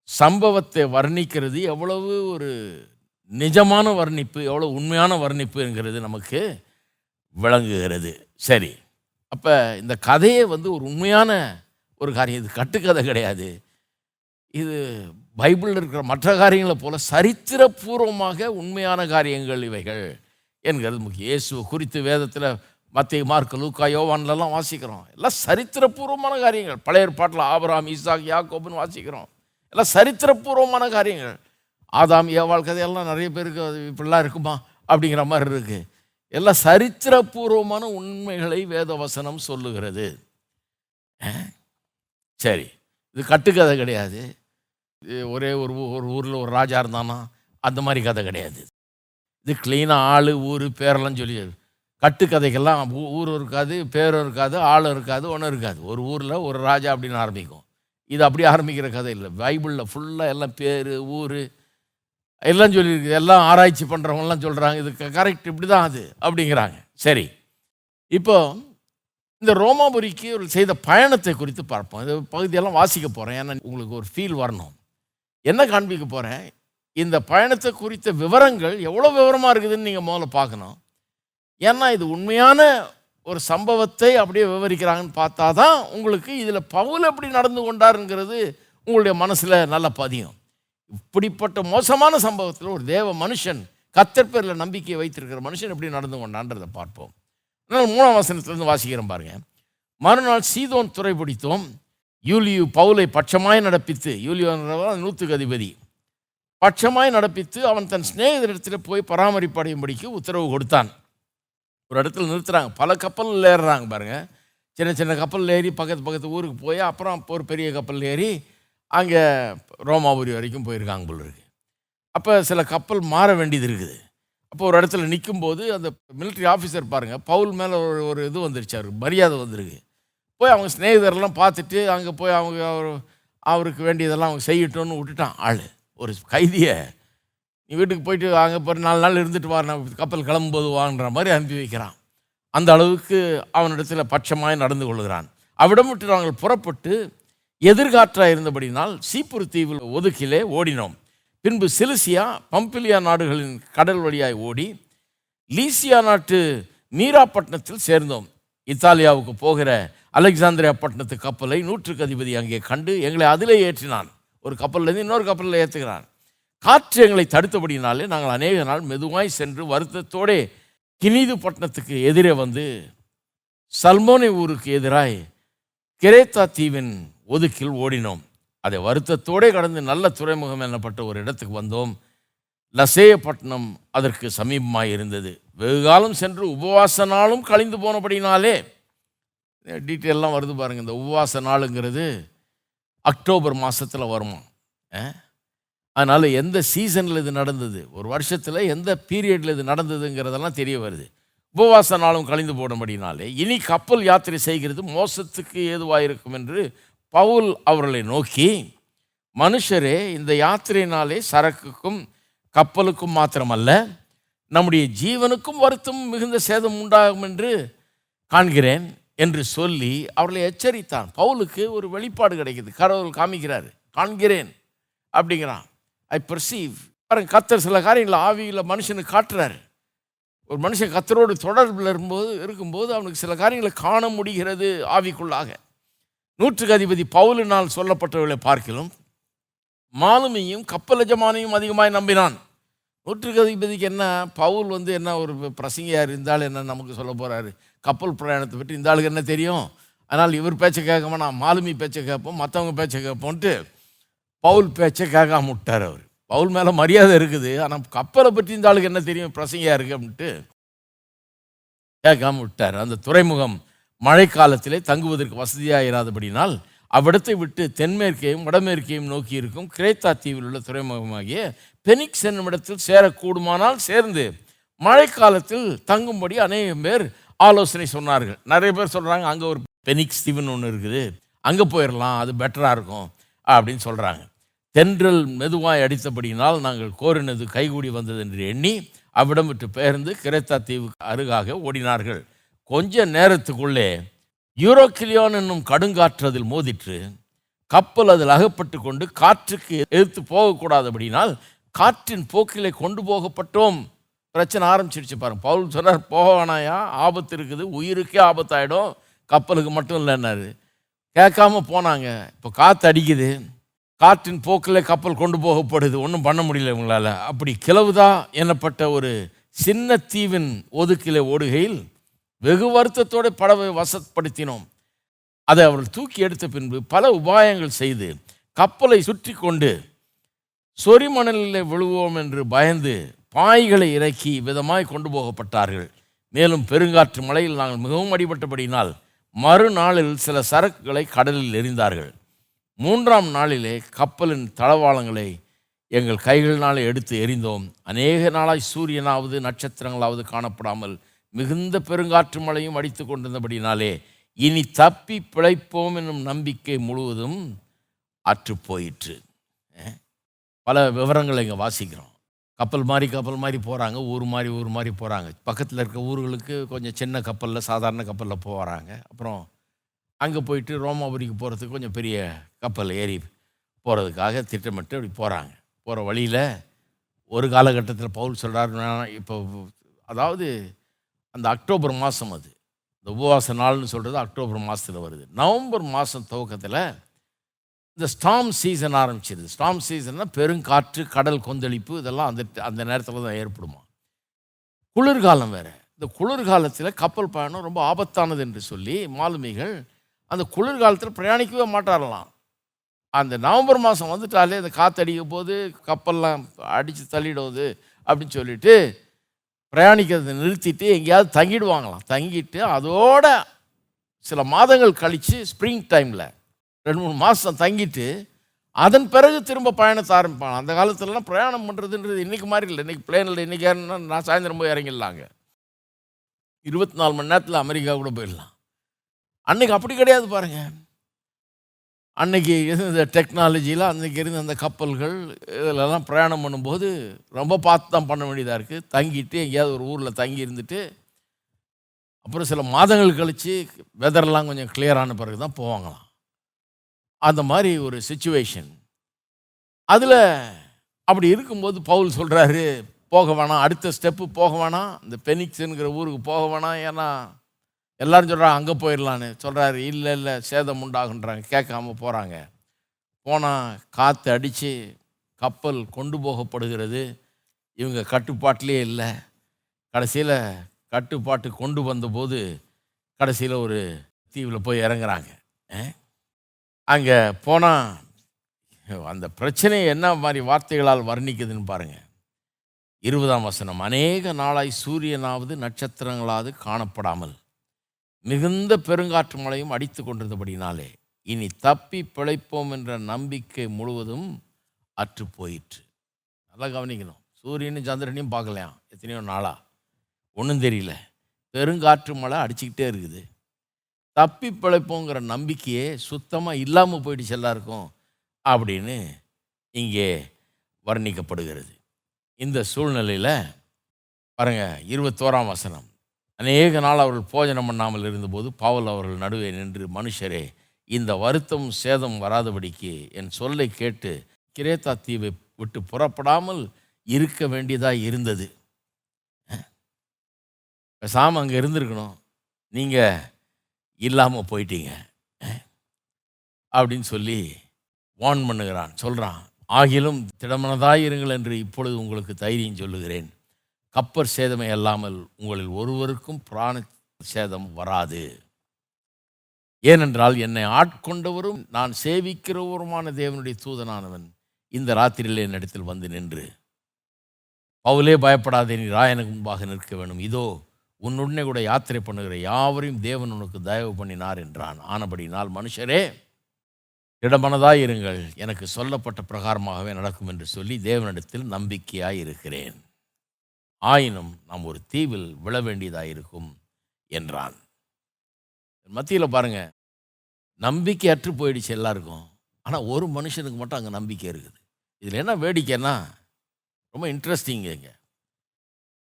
சம்பவத்தை வர்ணிக்கிறது எவ்வளவு ஒரு நிஜமான வர்ணிப்பு எவ்வளோ உண்மையான வர்ணிப்புங்கிறது நமக்கு விளங்குகிறது. சரி. அப்போ இந்த கதையே வந்து ஒரு உண்மையான ஒரு காரியம். இது கட்டுக்கதை கிடையாது. இது பைபிளில் இருக்கிற மற்ற காரியங்களை போல சரித்திரபூர்வமாக உண்மையான காரியங்கள் இவைகள் என்கிறது. முக்கியம் இயேசு குறித்து வேதத்தில் மத்திய மார்க் லூக்கா யோவான்லலாம் வாசிக்கிறோம். எல்லாம் சரித்திரபூர்வமான காரியங்கள். பழைய ஏற்பாட்டில் ஆபராம் ஈசாக் யாக்கோபுன்னு வாசிக்கிறோம். எல்லாம் சரித்திரபூர்வமான காரியங்கள். ஆதாம் ஏவாள் கதையெல்லாம் நிறைய பேருக்கு அது இப்படிலாம் இருக்குமா? அப்படிங்கிற மாதிரி இருக்குது எல்லாம் சரித்திரபூர்வமான உண்மைகளை வேதவசனம் சொல்லுகிறது. சரி. இது கட்டுக்கதை கிடையாது. இது ஒரே ஒரு ஊ- ஒரு ஊரில் ஒரு ராஜா இருந்தானா? அந்த மாதிரி கதை கிடையாது. இது க்ளீனாக ஆள் ஊர் பேரெல்லாம் சொல்லி கட்டுக்கதைக்கெல்லாம் ஊர் ஊரும் இருக்காது பேரும் இருக்காது ஆளும் இருக்காது ஒன்றும் இருக்காது. ஒரு ஊரில் ஒரு ராஜா அப்படின்னு ஆரம்பிக்கும். இது அப்படி ஆரம்பிக்கிற கதை இல்லை. பைபிளில் ஃபுல்லாக எல்லாம் பேர் ஊர் எல்லாம் சொல்லியிருக்கு எல்லாம் ஆராய்ச்சி பண்ணுறவங்கலாம் சொல்கிறாங்க இது கரெக்ட் இப்படி தான் அது அப்படிங்கிறாங்க. சரி. இப்போ இந்த ரோமாபுரிக்கு ஒரு செய்த பயணத்தை குறித்து பார்ப்போம். இந்த பகுதியெல்லாம் வாசிக்க போகிறேன் ஏன்னா உங்களுக்கு ஒரு ஃபீல் வரணும். என்ன காண்பிக்க போகிறேன் இந்த பயணத்தை குறித்த விவரங்கள் எவ்வளோ விவரமாக இருக்குதுன்னு நீங்கள் முதல்ல பார்க்கணும். ஏன்னா இது உண்மையான ஒரு சம்பவத்தை அப்படியே விவரிக்கிறாங்கன்னு பார்த்தா தான் உங்களுக்கு இதில் பவுல் எப்படி நடந்து கொண்டாருங்கிறது உங்களுடைய மனசில் நல்லா பதியும். இப்படிப்பட்ட மோசமான சம்பவத்தில் ஒரு தேவ மனுஷன் கத்தர் பேரில் நம்பிக்கையை வைத்திருக்கிற மனுஷன் எப்படி நடந்து கொண்டான்றதை பார்ப்போம். அதனால் மூணாம் வசனத்திலிருந்து வாசிக்கிறோம் பாருங்க. மறுநாள் சீதோன் துறை பிடித்தோம் யூலியு பவுலை பட்சமாய் நடப்பித்து யூலியோன்றவன் நூற்றுக்கு அதிபதி. பட்சமாய் நடப்பித்து அவன் தன் சிநேகிதரிடத்தில் போய் பராமரிப்படையும்படிக்கு உத்தரவு கொடுத்தான். ஒரு இடத்துல நிறுத்துறாங்க. பல கப்பல் ஏறுறாங்க பாருங்கள் சின்ன சின்ன கப்பல் ஏறி பக்கத்து பக்கத்து ஊருக்கு போய் அப்புறம் ஒரு பெரிய கப்பல் ஏறி அங்கே ரோமாபுரி வரைக்கும் போயிருக்காங்க போல் இருக்கு. அப்போ சில கப்பல் மாற வேண்டியது இருக்குது. அப்போ ஒரு இடத்துல நிற்கும்போது அந்த மிலிட்ரி ஆஃபீஸர் பாருங்கள் பவுல் மேலே ஒரு ஒரு இது வந்துருச்சு அவருக்கு மரியாதை வந்திருக்கு. போய் அவங்க ஸ்நேகிதரெல்லாம் பார்த்துட்டு அங்கே போய் அவங்க அவர் அவருக்கு வேண்டியதெல்லாம் அவங்க செய்யட்டும்னு விட்டுட்டான் ஆள். ஒரு கைதியை நீ வீட்டுக்கு போயிட்டு அங்கே போய் நாலு நாள் இருந்துட்டு வா நான் கப்பல் கிளம்பும்போது வாங்குற மாதிரி அனுப்பி வைக்கிறான். அந்த அளவுக்கு அவனிடத்தில் பட்சமாய் நடந்து கொள்கிறான். அவ்விடம் விட்டு நாங்கள் புறப்பட்டு எதிர்காற்றாக இருந்தபடினால் சீப்புரு தீவில் ஒதுக்கிலே ஓடினோம். பின்பு சிலிசியா பம்பிலியா நாடுகளின் கடல் வழியாய் ஓடி லீசியா நாட்டு மீராப்பட்டினத்தில் சேர்ந்தோம். இத்தாலியாவுக்கு போகிற அலெக்சாந்திரியா பட்டணத்து கப்பலை நூற்றுக்கு அதிபதி அங்கே கண்டு எங்களை அதிலே ஏற்றினான். ஒரு கப்பல்லேருந்து இன்னொரு கப்பலில் ஏற்றுகிறான் காற்று எங்களை தடுத்தபடினாலே நாங்கள் அநேக நாள் மெதுவாய் சென்று வருத்தத்தோடே கினீது பட்டணத்துக்கு எதிரே வந்து சல்மோனி ஊருக்கு எதிராய் கிரேத்தா தீவின் ஒதுக்கில் ஓடினோம். அதை வருத்தத்தோடே கடந்து நல்ல துறைமுகம் எனப்பட்ட ஒரு இடத்துக்கு வந்தோம். லசேயப்பட்டினம் அதற்கு சமீபமாக இருந்தது. வெகு காலம் சென்று உபவாச நாளும் கழிந்து போனபடினாலே டீட்டெயிலெலாம் வருது பாருங்க. இந்த உபவாச நாளுங்கிறது அக்டோபர் மாதத்தில் வருமா? அதனால் எந்த சீசனில் இது நடந்தது? ஒரு வருஷத்தில் எந்த பீரியடில் இது நடந்ததுங்கிறதெல்லாம் தெரிய வருது. உபவாச நாளும் கழிந்து போனபடினாலே இனி கப்பல் யாத்திரை செய்கிறது மோசத்துக்கு ஏதுவாக இருக்கும் என்று பவுல் அவர்களை நோக்கி மனுஷரே இந்த யாத்திரையினாலே சரக்குக்கும் கப்பலுக்கும் மாத்திரமல்ல நம்முடைய ஜீவனுக்கும் வருத்தம் மிகுந்த சேதம் உண்டாகும் என்று காண்கிறேன் என்று சொல்லி அவர்களை எச்சரித்தான். பவுலுக்கு ஒரு வெளிப்பாடு கிடைக்குது. கடவுள் காமிக்கிறார் காண்கிறேன் அப்படிங்கிறான். ஐ பர்சீவ் பாருங்க கத்தர் சில காரியங்களை ஆவியில் மனுஷனுக்கு காட்டுறாரு. ஒரு மனுஷன் கத்தரோடு தொடர்பில் இருக்கும்போது இருக்கும்போது அவனுக்கு சில காரியங்களை காண முடிகிறது ஆவிக்குள்ளாக. நூற்றுக்கு அதிபதி பவுலினால் சொல்லப்பட்டவர்களை பார்க்கிலும் மாலுமியும் கப்பல் எஜமானையும் அதிகமாக நம்பினான். நூற்றுக்கு அதிபதிக்கு என்ன பவுல் வந்து என்ன ஒரு பிரசங்கியார் இருந்தாலும் என்ன நமக்கு சொல்ல போகிறாரு கப்பல் பிரயாணத்தை பற்றி இந்த ஆளுக்கு என்ன தெரியும்? அதனால் இவர் பேச்சை கேட்காம நான் மாலுமி பேச்சை கேட்போம் மற்றவங்க பேச்சை கேட்போன்ட்டு பவுல் பேச்சை கேட்காம விட்டார் அவர். பவுல் மேலே மரியாதை இருக்குது ஆனால் கப்பலை பற்றி இந்த ஆளுக்கு என்ன தெரியும் பிரசங்கியாக இருக்கு அப்படின்ட்டு கேட்காம விட்டார். அந்த துறைமுகம் மழைக்காலத்திலே தங்குவதற்கு வசதியாக இராதபடினால் அவ்விடத்தை விட்டு தென்மேற்கையும் வடமேற்கையும் நோக்கி இருக்கும் கிரேத்தா தீவில் உள்ள துறைமுகமாகிய பெனிக்ஸ் என்னும் இடத்தில் சேரக்கூடுமானால் சேர்ந்து மழைக்காலத்தில் தங்கும்படி அநேகம் பேர் ஆலோசனை சொன்னார்கள். நிறைய பேர் சொல்கிறாங்க அங்கே ஒரு பெனிக்ஸ் தீவுன்னு ஒன்று இருக்குது. அங்கே போயிடலாம் அது பெட்டராக இருக்கும். அப்படின்னு சொல்கிறாங்க தென்றல் மெதுவாய் அடித்தபடியினால் நாங்கள் கோரினது கைகூடி வந்தது என்று எண்ணி அவ்விடம் விட்டு பெயர்ந்து கிரேத்தா தீவுக்கு அருகாக ஓடினார்கள். கொஞ்ச நேரத்துக்குள்ளே யூரோக்கிலியோன் என்னும் கடுங்காற்று அதில் மோதிற்று கப்பல் அதில் அகப்பட்டு கொண்டு காற்றுக்கு எதிர்த்து போகக்கூடாதபடினால் காற்றின் போக்கிலே கொண்டு போகப்பட்டோம். பிரச்சனை ஆரம்பிச்சிருச்சு பாருங்க. பவுல் சொன்னார் போக வேணாயா? ஆபத்து இருக்குது. உயிருக்கே ஆபத்தாயிடும். கப்பலுக்கு மட்டும் இல்லைன்னாரு கேட்காம போனாங்க. இப்போ காற்று அடிக்குது. காற்றின் போக்கில் கப்பல் கொண்டு போகப்படுது. ஒன்றும் பண்ண முடியல இவங்களால். அப்படி கிளவுதா எனப்பட்ட ஒரு சின்ன தீவின் ஒதுக்கிலே ஓடுகையில் வெகு வருத்தத்தோடு படவை வசப்படுத்தினோம். அதை அவர்கள் தூக்கி எடுத்த பின்பு பல உபாயங்கள் செய்து கப்பலை சுற்றி கொண்டு சொரிமணலில் விழுவோம் என்று பயந்து பாய்களை இறக்கி விதமாய் கொண்டு போகப்பட்டார்கள். மேலும் பெருங்காற்று மழையில் நாங்கள் மிகவும் அடிபட்டபடியினால் மறுநாளில் சில சரக்குகளை கடலில் எறிந்தார்கள். மூன்றாம் நாளிலே கப்பலின் தளவாளங்களை எங்கள் கைகளினாலே எடுத்து எறிந்தோம். அநேக நாளாய் சூரியனாவது நட்சத்திரங்களாவது காணப்படாமல் மிகுந்த பெருங்காற்று மழையும் அடித்து கொண்டிருந்தபடினாலே இனி தப்பி பிழைப்போம் என்னும் நம்பிக்கை முழுவதும் அற்றுப் போயிற்று. பல விவரங்களை இங்கே வாசிக்கிறோம். கப்பல் மாதிரி கப்பல் மாதிரி போகிறாங்க ஊர் மாதிரி ஊர் மாதிரி போகிறாங்க பக்கத்தில் இருக்க ஊர்களுக்கு கொஞ்சம் சின்ன கப்பலில் சாதாரண கப்பலில் போகிறாங்க அப்புறம் அங்கே போயிட்டு ரோமாபுரிக்கு போகிறதுக்கு கொஞ்சம் பெரிய கப்பல் ஏறி போகிறதுக்காக திட்டமிட்டு அப்படி போகிறாங்க போகிற வழியில் ஒரு காலகட்டத்தில் பவுல் சொல்கிறார் இப்போ அதாவது அந்த அக்டோபர் மாதம் அது. இந்த உபவாச நாள்னு சொல்கிறது அக்டோபர் மாதத்தில் வருது. நவம்பர் மாதம் துவக்கத்தில் இந்த ஸ்டாம் சீசன் ஆரம்பிச்சிருது. ஸ்டாம் சீசன்னா பெருங்காற்று கடல் கொந்தளிப்பு இதெல்லாம் அந்த அந்த நேரத்தில் தான் ஏற்படுமா. குளிர்காலம் வேறு. இந்த குளிர்காலத்தில் கப்பல் பயணம் ரொம்ப ஆபத்தானது என்று சொல்லி மாலுமிகள் அந்த குளிர்காலத்தில் பிரயாணிக்கவே மாட்டாரலாம். அந்த நவம்பர் மாதம் வந்துட்டாலே அந்த காற்றடிக்கும் போது கப்பல்லாம் அடித்து தள்ளிடுவது அப்படின்னு சொல்லிட்டு பிரயாணிக்கிறதை நிறுத்திட்டு எங்கேயாவது தங்கிடுவாங்களாம். தங்கிட்டு அதோட சில மாதங்கள் கழித்து ஸ்ப்ரிங் டைமில் ரெண்டு மூணு மாதம் தங்கிட்டு அதன் பிறகு திரும்ப பயணத்தை ஆரம்பிப்பாங்க அந்த காலத்துலலாம் பிரயாணம் பண்ணுறதுன்றது இன்றைக்கி மாதிரி இல்லை. இன்றைக்கி பிளேனில் இன்றைக்கி நான் சாயந்தரம் போய் இறங்கிடலாங்க. இருபத்தி நாலு மணி நேரத்தில் அமெரிக்கா கூட போயிடலாம். அன்னைக்கு அப்படி கிடையாது பாருங்கள் அன்னைக்கு இருந்த டெக்னாலஜியில் அன்றைக்கி இருந்த அந்த கப்பல்கள் இதிலெல்லாம் பிரயாணம் பண்ணும்போது ரொம்ப பார்த்து தான் பண்ண வேண்டியதாக இருக்குது தங்கிட்டு எங்கேயாவது ஒரு ஊரில் தங்கி இருந்துட்டு அப்புறம் சில மாதங்கள் கழித்து வெதர்லாம் கொஞ்சம் கிளியரான பிறகு தான் போவாங்களாம். அந்த மாதிரி ஒரு சுச்சுவேஷன் அதில் அப்படி இருக்கும்போது பவுல் சொல்கிறாரு போக வேணாம் அடுத்த ஸ்டெப்பு போக வேணாம். இந்த பெனிக்ஸுங்கிற ஊருக்கு போக வேணாம். ஏன்னா எல்லாரும் சொல்கிறாங்க அங்கே போயிடலான்னு சொல்கிறாரு இல்லை இல்லை சேதம் உண்டாகுன்றாங்க கேட்காம போகிறாங்க போனால் காற்று அடித்து கப்பல் கொண்டு போகப்படுகிறது. இவங்க கட்டுப்பாட்டிலே இல்லை. கடைசியில் கட்டுப்பாட்டு கொண்டு வந்தபோது கடைசியில் ஒரு தீவில் போய் இறங்குறாங்க. அங்கே போனால் அந்த பிரச்சனை என்ன மாதிரி வார்த்தைகளால் வர்ணிக்குதுன்னு பாருங்கள் இருபதாம் வசனம் அநேக நாளாய் சூரியனாவது நட்சத்திரங்களாவது காணப்படாமல் மிகுந்த பெருங்காற்று மழையும் அடித்து கொண்டிருந்தபடினாலே இனி தப்பி பிழைப்போம் என்ற நம்பிக்கை முழுவதும் அற்று போயிற்று. நல்லா கவனிக்கணும். சூரியனும் சந்திரனையும் பார்க்கலையாம் எத்தனையோ நாளா? ஒன்றும் தெரியல. பெருங்காற்று மழை அடிச்சுக்கிட்டே இருக்குது. தப்பி பிழைப்போங்கிற நம்பிக்கையே சுத்தமாக இல்லாமல் போயிடுச்சு எல்லாருக்கும் அப்படின்னு இங்கே வர்ணிக்கப்படுகிறது. இந்த சூழ்நிலையில் பாருங்க இருபத்தோராம் வசனம். அநேக நாள் அவர்கள் போஜனம் பண்ணாமல் இருந்தபோது பாவல் அவர்கள் நடுவே நின்று மனுஷரே இந்த வருத்தம் சேதம் வராதபடிக்கு என் சொல்லை கேட்டு கிரேத்தா தீவை விட்டு புறப்படாமல் இருக்க வேண்டியதாக இருந்தது. பேசாமல் அங்கே இருந்திருக்கணும். நீங்கள் இல்லாமல் போயிட்டீங்க. அப்படின்னு சொல்லி வான் பண்ணுகிறான். சொல்கிறான் ஆகிலும் திடமனதாக இருங்கள் என்று இப்பொழுது உங்களுக்கு தைரியம் சொல்லுகிறேன். கப்பர் சேதமே அல்லாமல் உங்களில் ஒருவருக்கும் பிராண சேதம் வராது. ஏனென்றால் என்னை ஆட்கொண்டவரும் நான் சேவிக்கிறவருமான தேவனுடைய தூதனானவன் இந்த ராத்திரியில் என்னிடத்தில் வந்து நின்று பவுலே பயப்படாதே நீ ராயனுக்கு முன்பாக நிற்க வேண்டும். இதோ உன்னுடனே கூட யாத்திரை பண்ணுகிற யாவரையும் தேவன் உனக்கு தயவு பண்ணினார் என்றான். ஆனபடினால் மனுஷரே இடமனதாய் இருங்கள். எனக்கு சொல்லப்பட்ட பிரகாரமாகவே நடக்கும் என்று சொல்லி தேவனிடத்தில் நம்பிக்கையாய் இருக்கிறேன். ஆயினும் நாம் ஒரு தீவில் விழ வேண்டியதாக இருக்கும் என்றான். மத்தியில் பாருங்க நம்பிக்கை அற்று போயிடுச்சு எல்லாருக்கும். ஆனால் ஒரு மனுஷனுக்கு மட்டும் அங்கே நம்பிக்கை இருக்குது. இதில் என்ன வேடிக்கைன்னா ரொம்ப இன்ட்ரெஸ்டிங்க இங்கே.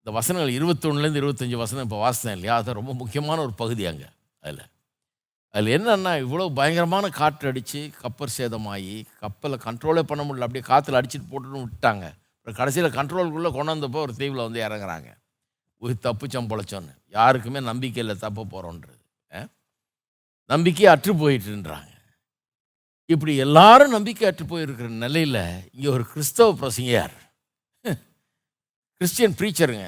இந்த வசனங்கள் இருபத்தொன்னுலேருந்து இருபத்தஞ்சி வசனம் இப்போ வாசித்தேன் இல்லையா? அது ரொம்ப முக்கியமான ஒரு பகுதி அங்கே அதில். அதில் என்னென்னா இவ்வளோ பயங்கரமான காற்று அடித்து கப்பல் சேதமாகி கப்பலை கண்ட்ரோலே பண்ண முடியல அப்படியே காற்றுல அடிச்சுட்டு போட்டுன்னு விட்டாங்க கடைசியில் கண்ட்ரோலுக்குள்ளே கொண்டு வந்தப்போ ஒரு தீவில் வந்து இறங்குறாங்க. உயிர் தப்புச்சம் பொழைச்சோன்னு. யாருக்குமே நம்பிக்கை இல்லை தப்ப போகிறோன்றது நம்பிக்கை அற்று போயிட்டுன்றாங்க. இப்படி எல்லாரும் நம்பிக்கை அற்று போயிருக்கிற நிலையில் இங்கே ஒரு கிறிஸ்தவ பிரசங்கியார். கிறிஸ்டியன் ப்ரீச்சருங்க.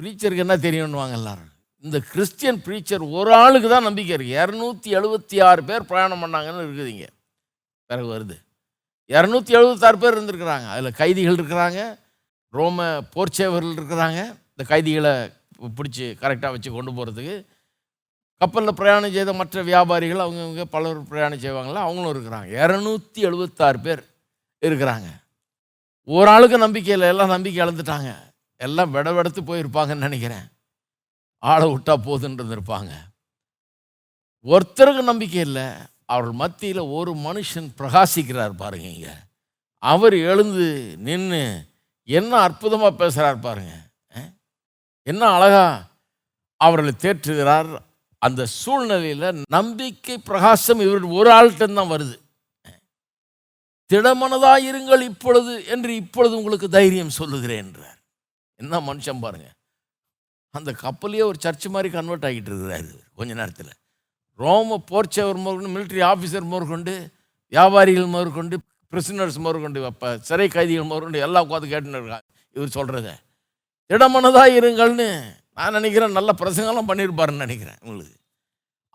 ப்ரீச்சருக்கு என்ன தெரியும்னுவாங்க எல்லாரும்? இந்த கிறிஸ்டியன் ப்ரீச்சர் ஒரு ஆளுக்கு தான் நம்பிக்கை இருக்குது இரநூத்தி எழுபத்தி ஆறு பேர் பிரயாணம் பண்ணாங்கன்னு இருக்குதுங்க. பிறகு வருது. இரநூத்தி எழுபத்தாறு பேர் இருந்திருக்கிறாங்க. அதில் கைதிகள் இருக்கிறாங்க. ரோம போர்ச்சேவர்கள் இருக்கிறாங்க. இந்த கைதிகளை பிடிச்சி கரெக்டாக வச்சு கொண்டு போகிறதுக்கு கப்பலில் பிரயாணம் செய்த மற்ற வியாபாரிகள் அவங்கவுங்க பலர் பிரயாணம் செய்வாங்களா அவங்களும் இருக்கிறாங்க. இரநூத்தி எழுபத்தாறு பேர் இருக்கிறாங்க. ஒரு ஆளுக்கு நம்பிக்கை இல்லை எல்லாம் நம்பிக்கை இழந்துட்டாங்க. எல்லாம் விட வெடத்து போயிருப்பாங்கன்னு நினைக்கிறேன். ஆளை விட்டா போதுன்னு இருந்திருப்பாங்க ஒருத்தருக்கு நம்பிக்கை இல்லை அவர்கள் மத்தியில் ஒரு மனுஷன் பிரகாசிக்கிறார் பாருங்க. இங்கே அவர் எழுந்து நின்று என்ன அற்புதமாக பேசுகிறார் பாருங்க. என்ன அழகா அவர்களை தேற்றுகிறார். அந்த சூழ்நிலையில் நம்பிக்கை பிரகாசம் இவர் ஒரு ஆள்கிட்டந்தான் வருது. திடமனதாக இருங்கள் இப்பொழுது என்று இப்பொழுது உங்களுக்கு தைரியம் சொல்லுகிறேன் என்றார். என்ன மனுஷன் பாருங்க. அந்த கப்பலையே ஒரு சர்ச் மாதிரி கன்வெர்ட் ஆகிட்டு இருக்கிறார் கொஞ்ச நேரத்தில். ரோம போர்ச்சவர் முதற்கொண்டு மிலிட்ரி ஆஃபீஸர் முதற்கொண்டு வியாபாரிகள் முதற்கொண்டு பிரிசனர்ஸ் முதற்கொண்டு அப்போ சிறை கைதிகள் முதற்கொண்டு எல்லாம் உட்காந்து கேட்டுன்னு இருக்காங்க. இவர் சொல்கிறத திடமனதாக இருங்கள்னு நான் நினைக்கிறேன் நல்ல பிரசங்கம்லாம் பண்ணியிருப்பாருன்னு நினைக்கிறேன் உங்களுக்கு.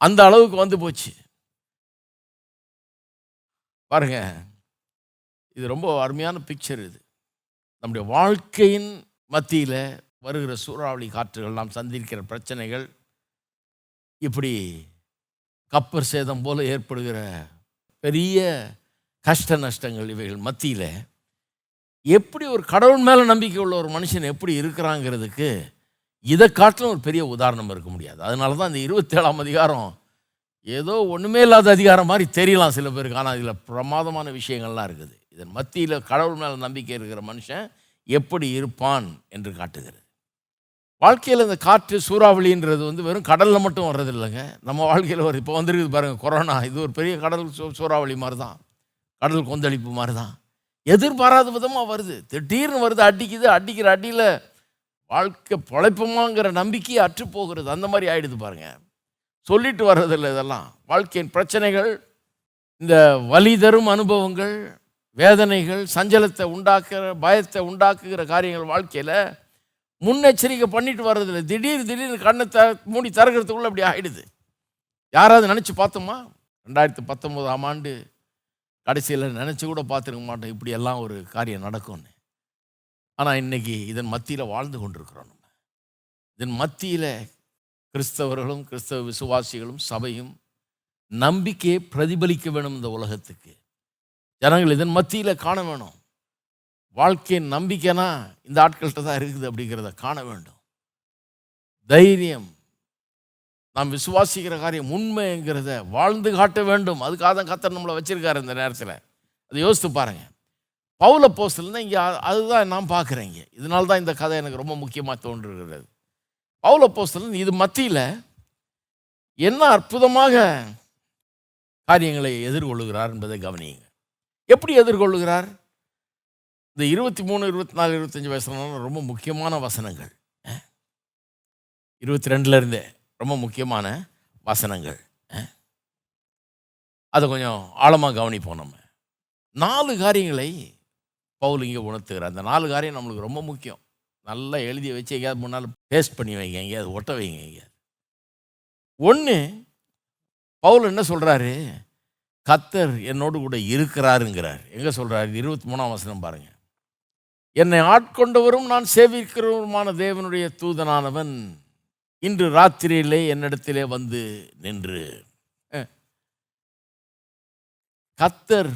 அந்த அளவுக்கு வந்து போச்சு. பாருங்க இது ரொம்ப அருமையான பிக்சர் இது. நம்முடைய வாழ்க்கையின் மத்தியில் வருகிற சூறாவளி காற்றுகள் நாம் சந்திக்கிற பிரச்சனைகள் இப்படி கப்பர் சேதம் போல் ஏற்படுகிற பெரிய கஷ்ட நஷ்டங்கள் இவைகள் மத்தியில். எப்படி ஒரு கடவுள் மேலே நம்பிக்கை உள்ள ஒரு மனுஷன் எப்படி இருக்கிறாங்கிறதுக்கு இதை காட்டிலும் ஒரு பெரிய உதாரணம் இருக்க முடியாது. அதனால தான் இந்த இருபத்தேழாம் அதிகாரம் ஏதோ ஒன்றுமே இல்லாத அதிகாரம் மாதிரி தெரியலாம் சில பேருக்கு. ஆனால் இதில் பிரமாதமான விஷயங்கள்லாம் இருக்குது. இதன் மத்தியில் கடவுள் மேலே நம்பிக்கை இருக்கிற மனுஷன் எப்படி இருப்பான் என்று காட்டுகிறது. வாழ்க்கையில் இந்த காற்று சூறாவளின்றது வந்து வெறும் கடலில் மட்டும் வர்றது இல்லைங்க நம்ம வாழ்க்கையில் ஒரு இப்போ வந்துருக்குது பாருங்கள் கொரோனா. இது ஒரு பெரிய கடல் சூ சூறாவளி மாதிரி தான் கடல் கொந்தளிப்பு மாதிரி தான் எதிர்பாராத விதமாக வருது. திடீர்னு வருது அடிக்குது அடிக்கிற அடியில் வாழ்க்கை பொழைப்புமாங்கிற நம்பிக்கையை அற்று போகிறது. அந்த மாதிரி ஆகிடுது பாருங்கள் சொல்லிட்டு வர்றதில்லை இதெல்லாம். வாழ்க்கையின் பிரச்சனைகள் இந்த வலி தரும் அனுபவங்கள் வேதனைகள் சஞ்சலத்தை உண்டாக்குற பயத்தை உண்டாக்குகிற காரியங்கள் வாழ்க்கையில் முன்னெச்சரிக்கை பண்ணிட்டு வர்றதில்ல. திடீர் திடீர்னு கண்ணை த மூடி திறக்கிறதுக்குள்ளே அப்படி ஆகிடுது யாராவது நினச்சி பார்த்தோமா? ரெண்டாயிரத்து பத்தொம்போதாம் ஆண்டு கடைசியில் நினச்சி கூட பார்த்துருக்க மாட்டோம். இப்படியெல்லாம் ஒரு காரியம் நடக்கும்னு. ஆனால் இன்னைக்கு இதன் மத்தியில் வாழ்ந்து கொண்டிருக்கிறோம் நம்ம. இதன் மத்தியில் கிறிஸ்தவர்களும் கிறிஸ்தவ விசுவாசிகளும் சபையும் நம்பிக்கையை பிரதிபலிக்க வேணும் இந்த உலகத்துக்கு. ஜனங்கள் இதன் மத்தியில் காண வேணும். வாழ்க்கையின் நம்பிக்கைனா இந்த ஆட்கள்கிட்ட தான் இருக்குது அப்படிங்கிறத காண வேண்டும். தைரியம். நாம் விசுவாசிக்கிற காரியம் உண்மைங்கிறத வாழ்ந்து காட்ட வேண்டும். அதுக்காக தான் கத்தர் நம்மளை வச்சுருக்காரு இந்த நேரத்தில். அதை யோசித்து பாருங்கள் பவுல போஸ்டல்னா இங்கே அதுதான் நான் பார்க்குறேன் இங்கே. இதனால தான் இந்த கதை எனக்கு ரொம்ப முக்கியமாக தோன்றுகிறது. பவுல போஸ்டல் இது மத்தியில் என்ன அற்புதமாக காரியங்களை எதிர்கொள்ளுகிறார் என்பதை கவனியுங்க. எப்படி எதிர்கொள்ளுகிறார்? இந்த இருபத்தி மூணு இருபத்தி நாலு இருபத்தஞ்சி வசனம் ரொம்ப முக்கியமான வசனங்கள். இருபத்தி ரெண்டுலேருந்தே ரொம்ப முக்கியமான வசனங்கள். அதை கொஞ்சம் ஆழமாக கவனிப்போம் நம்ம. நாலு காரியங்களை பவுல் இங்கே உணர்த்துகிறார். அந்த நாலு காரியம் நம்மளுக்கு ரொம்ப முக்கியம். நல்லா எழுதி வச்சு எங்கேயாவது முன்னால் பேஸ்ட் பண்ணி வைங்க எங்கேயாவது ஒட்ட வைங்க எங்கேயாவது. ஒன்று பவுல் என்ன சொல்கிறாரு கத்தர் என்னோடு கூட இருக்கிறாருங்கிறார். எங்கே சொல்கிறார் இருபத்தி மூணாம் வசனம் பாருங்கள் என்னை ஆட்கொண்டவரும் நான் சேவிக்கிறவருமான தேவனுடைய தூதனானவன் இன்று ராத்திரியிலே என்னிடத்திலே வந்து நின்று. கத்தர்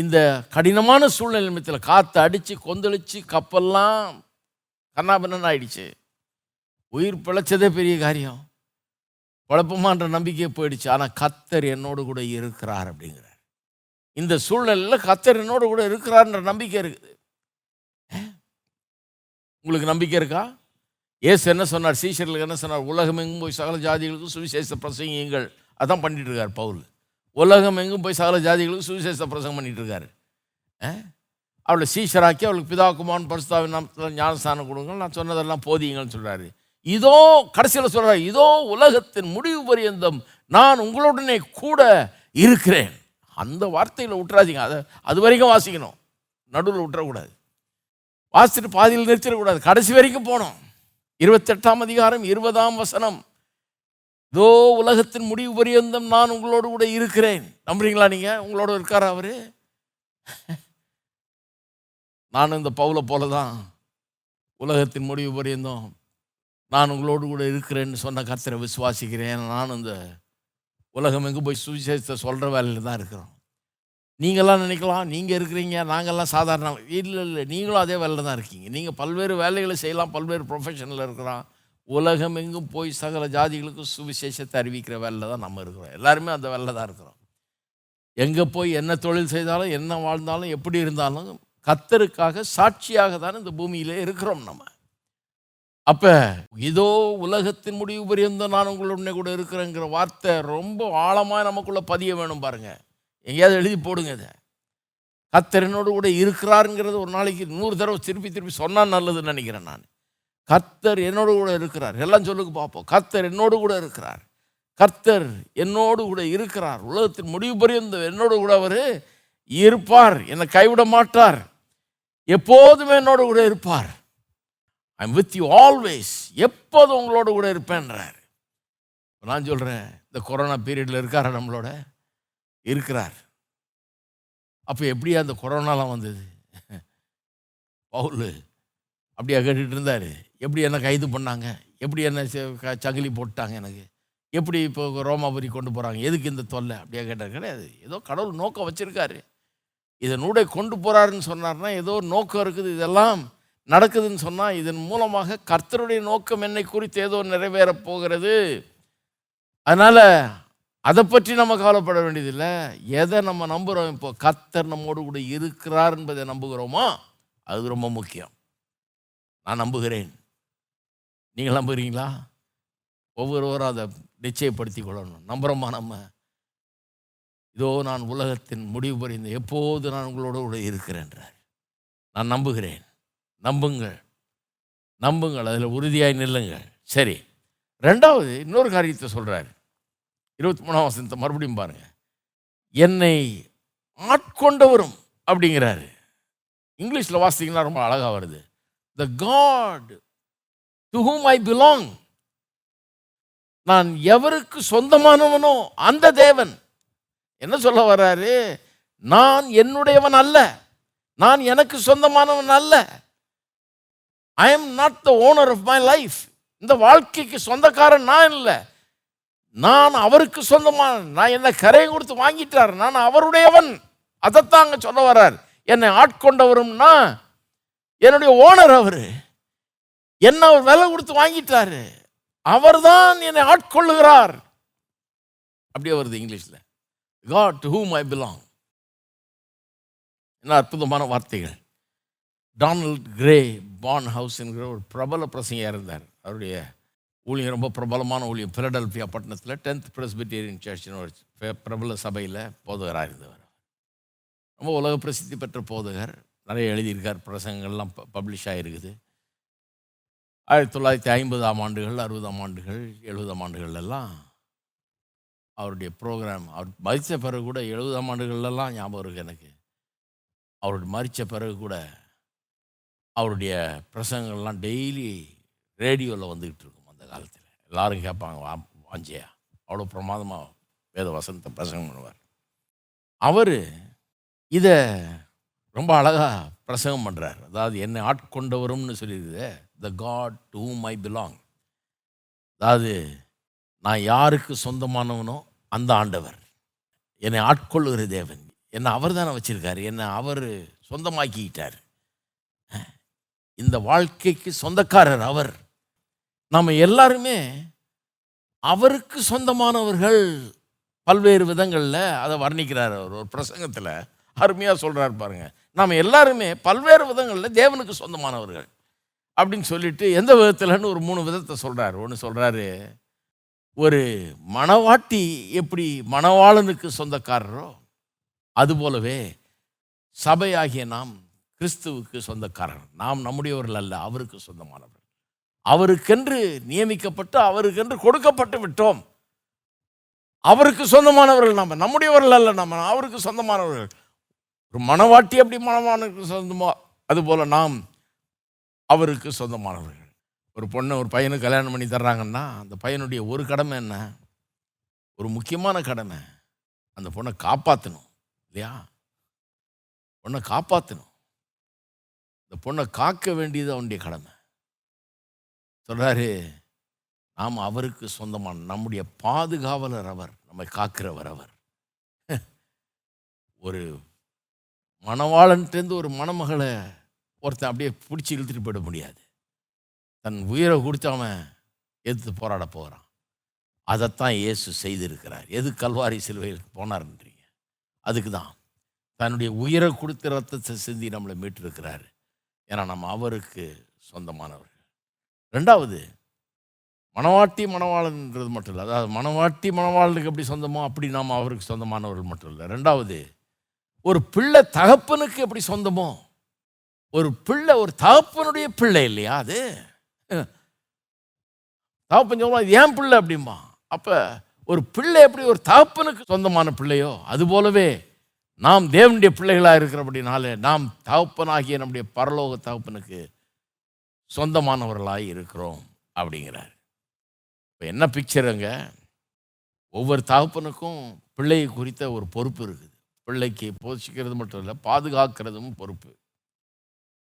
இந்த கடினமான சூழ்நிலை நிமித்தத்தில் காற்று அடித்து கொந்தளிச்சு கப்பல்லாம் கண்ணாபின்னு ஆயிடுச்சு. உயிர் பிழைச்சதே பெரிய காரியம். குழப்பமான்ற நம்பிக்கையே போயிடுச்சு. ஆனால் கத்தர் என்னோடு கூட இருக்கிறார் அப்படிங்கிறார். இந்த சூழ்நிலையில் கத்தர் என்னோட கூட இருக்கிறார்ன்ற நம்பிக்கை இருக்குது. உங்களுக்கு நம்பிக்கை இருக்கா? ஏசு என்ன சொன்னார்? சீஷர்களுக்கு என்ன சொன்னார்? உலகம் எங்கும் போய் சகல ஜாதிகளுக்கும் சுவிசேஷ பிரசங்கியுங்கள். அதான் பண்ணிட்டு இருக்கார் பவுல். உலகம் எங்கும் போய் சகல ஜாதிகளுக்கும் சுவிசேஷ பிரசங்கம் பண்ணிட்டு இருக்காரு அவளை சீஷராக்கி அவளுக்கு பிதாக்குமான் பரிசுத்தாவின் நாமத்தில் ஞானஸ்தானம் கொடுங்க நான் சொன்னதெல்லாம் போதிங்கன்னு சொல்கிறாரு இதோ கடைசியில் சொல்கிறார் இதோ உலகத்தின் முடிவு பரியந்தம் நான் உங்களுடனே கூட இருக்கிறேன். அந்த வார்த்தையில் விட்டுறாதீங்க அதை அது வரைக்கும் வாசிக்கணும். நடுவில் விட்டுறக்கூடாது வாசிட்டு பாதியில் நிறுத்திடக்கூடாது. கடைசி வரைக்கும் போகணும். இருபத்தெட்டாம் அதிகாரம் இருபதாம் வசனம். இதோ உலகத்தின் முடிவு பரியந்தம் நான் உங்களோடு கூட இருக்கிறேன். நம்புறீங்களா நீங்கள் உங்களோட இருக்கார் அவர்? நானும் இந்த பவுலை போல தான் உலகத்தின் முடிவு பரியந்தம். நான் உங்களோடு கூட இருக்கிறேன்னு சொன்ன கர்த்தரை விசுவாசிக்கிறேன். நானும் இந்த உலகம் எங்கே போய் சுவிசேஷத்தை சொல்கிற வேலையில் தான் இருக்கிறோம். நீங்களாம் நினைக்கலாம் நீங்கள் இருக்கிறீங்க நாங்கள்லாம் சாதாரண இல்லை இல்லை நீங்களும் அதே வேலையில் தான் இருக்கீங்க. நீங்கள் பல்வேறு வேலைகளை செய்யலாம் பல்வேறு ப்ரொஃபஷனில் இருக்கிறோம் உலகம் எங்கும் போய் சகல ஜாதிகளுக்கும் சுவிசேஷத்தை அறிவிக்கிற வேலையில் தான் நம்ம இருக்கிறோம். எல்லாருமே அந்த வேலையில் தான் இருக்கிறோம். எங்கே போய் என்ன தொழில் செய்தாலும் என்ன வாழ்ந்தாலும் எப்படி இருந்தாலும் கத்தருக்காக சாட்சியாக தானே இந்த பூமியிலே இருக்கிறோம் நம்ம. அப்போ இதோ உலகத்தின் முடிவு பரியந்தம் நான் உங்களுடனே கூட இருக்கிறேங்கிற வார்த்தை ரொம்ப ஆழமாக நமக்குள்ளே பதிய வேணும் பாருங்கள் எங்கேயாவது எழுதி போடுங்க இதை. கத்தர் கூட இருக்கிறாருங்கிறது ஒரு நாளைக்கு நூறு தடவை திருப்பி திருப்பி சொன்னால் நல்லதுன்னு நினைக்கிறேன் நான். கர்த்தர் என்னோடு கூட இருக்கிறார். எல்லாம் சொல்லுங்க பார்ப்போம். கர்த்தர் என்னோடு கூட இருக்கிறார். கர்த்தர் என்னோடு கூட இருக்கிறார். உலகத்தின் முடிவு பரியந்தம் என்னோடு கூட அவர் இருப்பார். என்னை கைவிட மாட்டார். எப்போதுமே என்னோடு கூட இருப்பார். ஐ வித் யூ ஆல்வேஸ் எப்போதும் உங்களோட கூட இருப்பேன்றார். நான் சொல்கிறேன் இந்த கொரோனா பீரியடில் இருக்காரா நம்மளோட? இருக்கிறார். அப்போ எப்படி அந்த கொரோனாலாம் வந்தது? பவுல் அப்படியா கேட்டுட்டு இருந்தார். எப்படி என்ன கைது பண்ணாங்க? எப்படி என்ன க- சங்கிலி போட்டாங்க எனக்கு? எப்படி இப்போ ரோமாபுரி கொண்டு போகிறாங்க எதுக்கு இந்த தொல்லை? அப்படியா கேட்டார். கிடையாது. ஏதோ கடவுள் நோக்கம் வச்சுருக்காரு. இதை நூடை கொண்டு போகிறாருன்னு சொன்னார்னா ஏதோ நோக்கம் இருக்குது. இதெல்லாம் நடக்குதுன்னு சொன்னால் இதன் மூலமாக கர்த்தருடைய நோக்கம் என்னை குறித்து ஏதோ நிறைவேறப் போகிறது. அதனால் அதை பற்றி நம்ம கவலைப்பட வேண்டியதில்லை. எதை நம்ம நம்புகிறோம் இப்போ? கத்தர் நம்மோடு கூட இருக்கிறார் என்பதை நம்புகிறோமோ? அது ரொம்ப முக்கியம். நான் நம்புகிறேன். நீங்கள் நம்புகிறீங்களா? ஒவ்வொருவரும் அதை நிச்சயப்படுத்தி கொள்ளணும். நம்புகிறோமா நம்ம? இதோ நான் உலகத்தின் முடிவு புரிந்து எப்போது நான் உங்களோட கூட இருக்கிறேன்றார் நான் நம்புகிறேன். நம்புங்கள். நம்புங்கள். அதில் உறுதியாய் நில்லுங்கள். சரி. ரெண்டாவது இன்னொரு காரியத்தை சொல்கிறார் இருபத்தி மூணாம் வசனத்தை மறுபடியும் பாருங்க. என்னை ஆட்கொண்டவரும் அப்படிங்கிறாரு. இங்கிலீஷில் வாசித்தீங்கன்னா ரொம்ப அழகாக வருது. The God to whom I belong நான் எவருக்கு சொந்தமானவனோ அந்த தேவன். என்ன சொல்ல வர்றாரு? நான் என்னுடையவன் அல்ல. நான் எனக்கு சொந்தமானவன் அல்ல. I am not the owner of my life இந்த வாழ்க்கைக்கு சொந்தக்காரன் நான் இல்லை. நான் அவருக்கு சொந்தமான நான் என்ன கரையை கொடுத்து வாங்கிட்டார் நான் அவருடையவன். அதைத்தான் அங்கே சொல்ல வர்றார். என்னை ஆட்கொண்டவரும்னா என்னுடைய ஓனர் அவர். என்ன அவர் விலை கொடுத்து வாங்கிட்டாரு அவர்தான் என்னை ஆட்கொள்ளுகிறார். அப்படியே வருது இங்கிலீஷில். God to whom I belong என்ன அற்புதமான வார்த்தைகள். டானல்ட் கிரே பான் ஹவுஸ் என்கிற ஒரு பிரபல பிரசங்க இருந்தார். அவருடைய ஊழியம் ரொம்ப பிரபலமான ஊழியம் பிலடெல்ஃபியா பட்டணத்தில் டென்த் பிரஸ்பிட்டேரியன் சர்ச்சின் ஒரு பிரபல சபையில் போதகராக இருந்தவர் ரொம்ப உலக பிரசித்தி பெற்ற போதகர். நிறைய எழுதியிருக்கார். பிரசங்கங்கள்லாம் பப்ளிஷ் ஆகிருக்குது ஆயிரத்தி தொள்ளாயிரத்தி ஐம்பதாம் ஆண்டுகள் அறுபதாம் ஆண்டுகள் எழுபதாம் ஆண்டுகள்லாம் அவருடைய ப்ரோக்ராம் அவர் மதித்த பிறகு கூட எழுபதாம் ஆண்டுகள்லாம் ஞாபகம் இருக்குது எனக்கு. அவருடைய மறித்த பிறகு கூட அவருடைய பிரசங்கங்கள்லாம் டெய்லி ரேடியோவில் வந்துக்கிட்டு இருக்கும். காலத்தில். எல்லாரும் கேட்பாங்க வா வாஞ்சியா? அவ்வளோ பிரமாதமாக வேத வசனத்தை பிரசங்கம் பண்ணுவார். அவர் இதை ரொம்ப அழகாக பிரசங்கம் பண்ணுறார் அதாவது என்னை ஆட்கொண்டவரும்னு சொல்லியிருக்குது the God to whom I belong அதாவது நான் யாருக்கு சொந்தமானவனோ அந்த ஆண்டவர். என்னை ஆட்கொள்ளுகிற தேவன். என்னை அவர் தானே வச்சுருக்கார். என்னை அவர் சொந்தமாக்கிக்கிட்டார் இந்த வாழ்க்கைக்கு சொந்தக்காரர் அவர். நம்ம எல்லாருமே அவருக்கு சொந்தமானவர்கள் பல்வேறு விதங்களில் அதை வர்ணிக்கிறார் அவர். ஒரு பிரசங்கத்தில் அருமையாக சொல்கிறார் பாருங்கள் நாம் எல்லாருமே பல்வேறு விதங்களில் தேவனுக்கு சொந்தமானவர்கள் அப்படின்னு சொல்லிட்டு எந்த விதத்தில்னு ஒரு மூணு விதத்தை சொல்கிறார் ஒன்று சொல்கிறாரு ஒரு மணவாட்டி எப்படி மணவாளனுக்கு சொந்தக்காரரோ அதுபோலவே சபையாகிய நாம் கிறிஸ்துவுக்கு சொந்தக்காரர். நாம் நம்முடையவர்கள் அல்ல அவருக்கு சொந்தமானவர்கள். அவருக்கென்று நியமிக்கப்பட்டு அவருக்கென்று கொடுக்கப்பட்டு விட்டோம். அவருக்கு சொந்தமானவர்கள் நம்ம நம்முடையவர்கள் அல்ல நம்ம அவருக்கு சொந்தமானவர்கள். ஒரு மனவாட்டி அப்படி மனவானுக்கு சொந்தமோ அதுபோல் நாம் அவருக்கு சொந்தமானவர்கள். ஒரு பொண்ணை ஒரு பையனுக்கு கல்யாணம் பண்ணி தர்றாங்கன்னா அந்த பையனுடைய ஒரு கடமை என்ன? ஒரு முக்கியமான கடமை அந்த பொண்ணை காப்பாற்றணும் இல்லையா? பொண்ணை காப்பாற்றணும் இந்த பொண்ணை காக்க வேண்டியது அவனுடைய கடமை. சொல்கிறாரு நாம் அவருக்கு சொந்தமான நம்முடைய பாதுகாவலர் அவர் நம்மை காக்கிறவர் அவர். ஒரு மணவாளன்ட்டேருந்து ஒரு மணமகளை ஒருத்தன் அப்படியே பிடிச்சி இழுத்துட்டு போயிட முடியாது. தன் உயிரை கொடுத்து அவன் எதிர்த்து போராட போகிறான் அதைத்தான் இயேசு செய்திருக்கிறார். எது கல்வாரி சிலுவைகளுக்கு போனார்ன்றீங்க? அதுக்கு தான். தன்னுடைய உயிரை கொடுத்து ரத்தத்தை சிந்தி நம்மளை மீட்டிருக்கிறார். ஏன்னா நம்ம அவருக்கு சொந்தமானவர். ரெண்டாவது மணவாட்டி மணவாளன்றது மட்டும் இல்லை. அதாவது மணவாட்டி மணவாளனுக்கு எப்படி சொந்தமோ அப்படி நாம் அவருக்கு சொந்தமானவர்கள் மட்டும் இல்லை. ரெண்டாவது ஒரு பிள்ளை தகப்பனுக்கு எப்படி சொந்தமோ ஒரு பிள்ளை ஒரு தகப்பனுடைய பிள்ளை இல்லையா அது? தகப்பன் சொல்லுவான் இது ஏன் பிள்ளை அப்படிம்பா. அப்போ ஒரு பிள்ளை எப்படி ஒரு தகப்பனுக்கு சொந்தமான பிள்ளையோ அது போலவே நாம் தேவனுடைய பிள்ளைகளாக இருக்கிறபடினாலே நாம் தகப்பனாகிய நம்முடைய பரலோக தகப்பனுக்கு சொந்தமானவர்களாக இருக்கிறோம் அப்படிங்கிறார். இப்போ என்ன பிக்சருங்க ஒவ்வொரு தகப்பனுக்கும் பிள்ளையை குறித்த ஒரு பொறுப்பு இருக்குது. பிள்ளைக்கு போஷிக்கிறது மட்டும் இல்லை பாதுகாக்கிறதும் பொறுப்பு.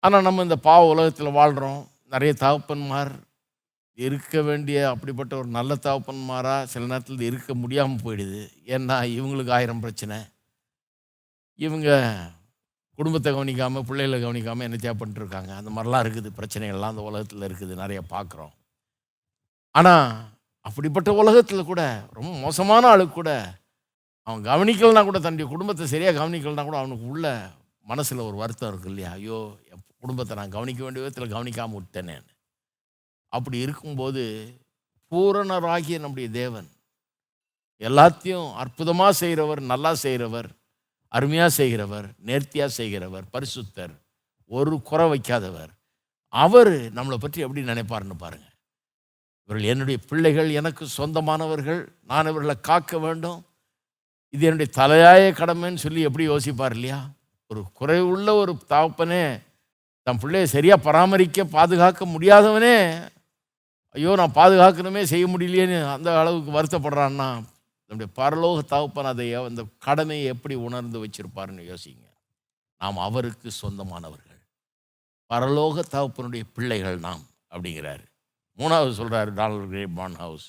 ஆனால் நம்ம இந்த பாவ உலகத்தில் வாழ்கிறோம் நிறைய தகப்பன்மார் இருக்க வேண்டிய அப்படிப்பட்ட ஒரு நல்ல தகப்பன்மாராக சில நேரத்தில் இருக்க முடியாமல் போயிடுது. ஏன்னா இவங்களுக்கு ஆயிரம் பிரச்சனை. இவங்க குடும்பத்தை கவனிக்காமல் பிள்ளைகளை கவனிக்காமல் என்ன பண்ணிட்டுருக்காங்க அந்த மாதிரிலாம் இருக்குது. பிரச்சனைகள்லாம் அந்த உலகத்தில் இருக்குது. நிறைய பார்க்குறோம். ஆனால் அப்படிப்பட்ட உலகத்தில் கூட ரொம்ப மோசமான ஆளுக்கு கூட அவன் கவனிக்கலனா கூட தன்னுடைய குடும்பத்தை சரியாக கவனிக்கலனா கூட அவனுக்கு உள்ள மனசில் ஒரு வருத்தம் இருக்கு இல்லையா? ஐயோ என் குடும்பத்தை நான் கவனிக்க வேண்டிய விதத்தில் கவனிக்காமல் விட்டேனே. அப்படி இருக்கும்போது பூரணராகிய நம்முடைய தேவன் எல்லாத்தையும் அற்புதமாக செய்கிறவர் நல்லா செய்கிறவர் அருமையாக செய்கிறவர் நேர்த்தியாக செய்கிறவர் பரிசுத்தர் ஒரு குறை வைக்காதவர். அவர் நம்மளை பற்றி எப்படி நினைப்பார்னு பாருங்கள் இவர்கள் என்னுடைய பிள்ளைகள் எனக்கு சொந்தமானவர்கள் நான் இவர்களை காக்க வேண்டும். இது என்னுடைய தலையாய கடமைன்னு சொல்லி எப்படி யோசிப்பார் இல்லையா? ஒரு குறைவுள்ள ஒரு தாப்பனே தன் பிள்ளையை சரியாக பராமரிக்க பாதுகாக்க முடியாதவனே ஐயோ நான் பாதுகாக்கணுமே செய்ய முடியலையேன்னு அந்த அளவுக்கு வருத்தப்படுறான்னா நம்முடைய பரலோக தகப்பன் அதை அந்த கடமையை எப்படி உணர்ந்து வச்சிருப்பாருன்னு யோசிங்க. நாம் அவருக்கு சொந்தமானவர்கள். பரலோக தகப்பனுடைய பிள்ளைகள் நாம் அப்படிங்கிறாரு. மூணாவது சொல்கிறாரு டாலர் கிரே பான் ஹவுஸ்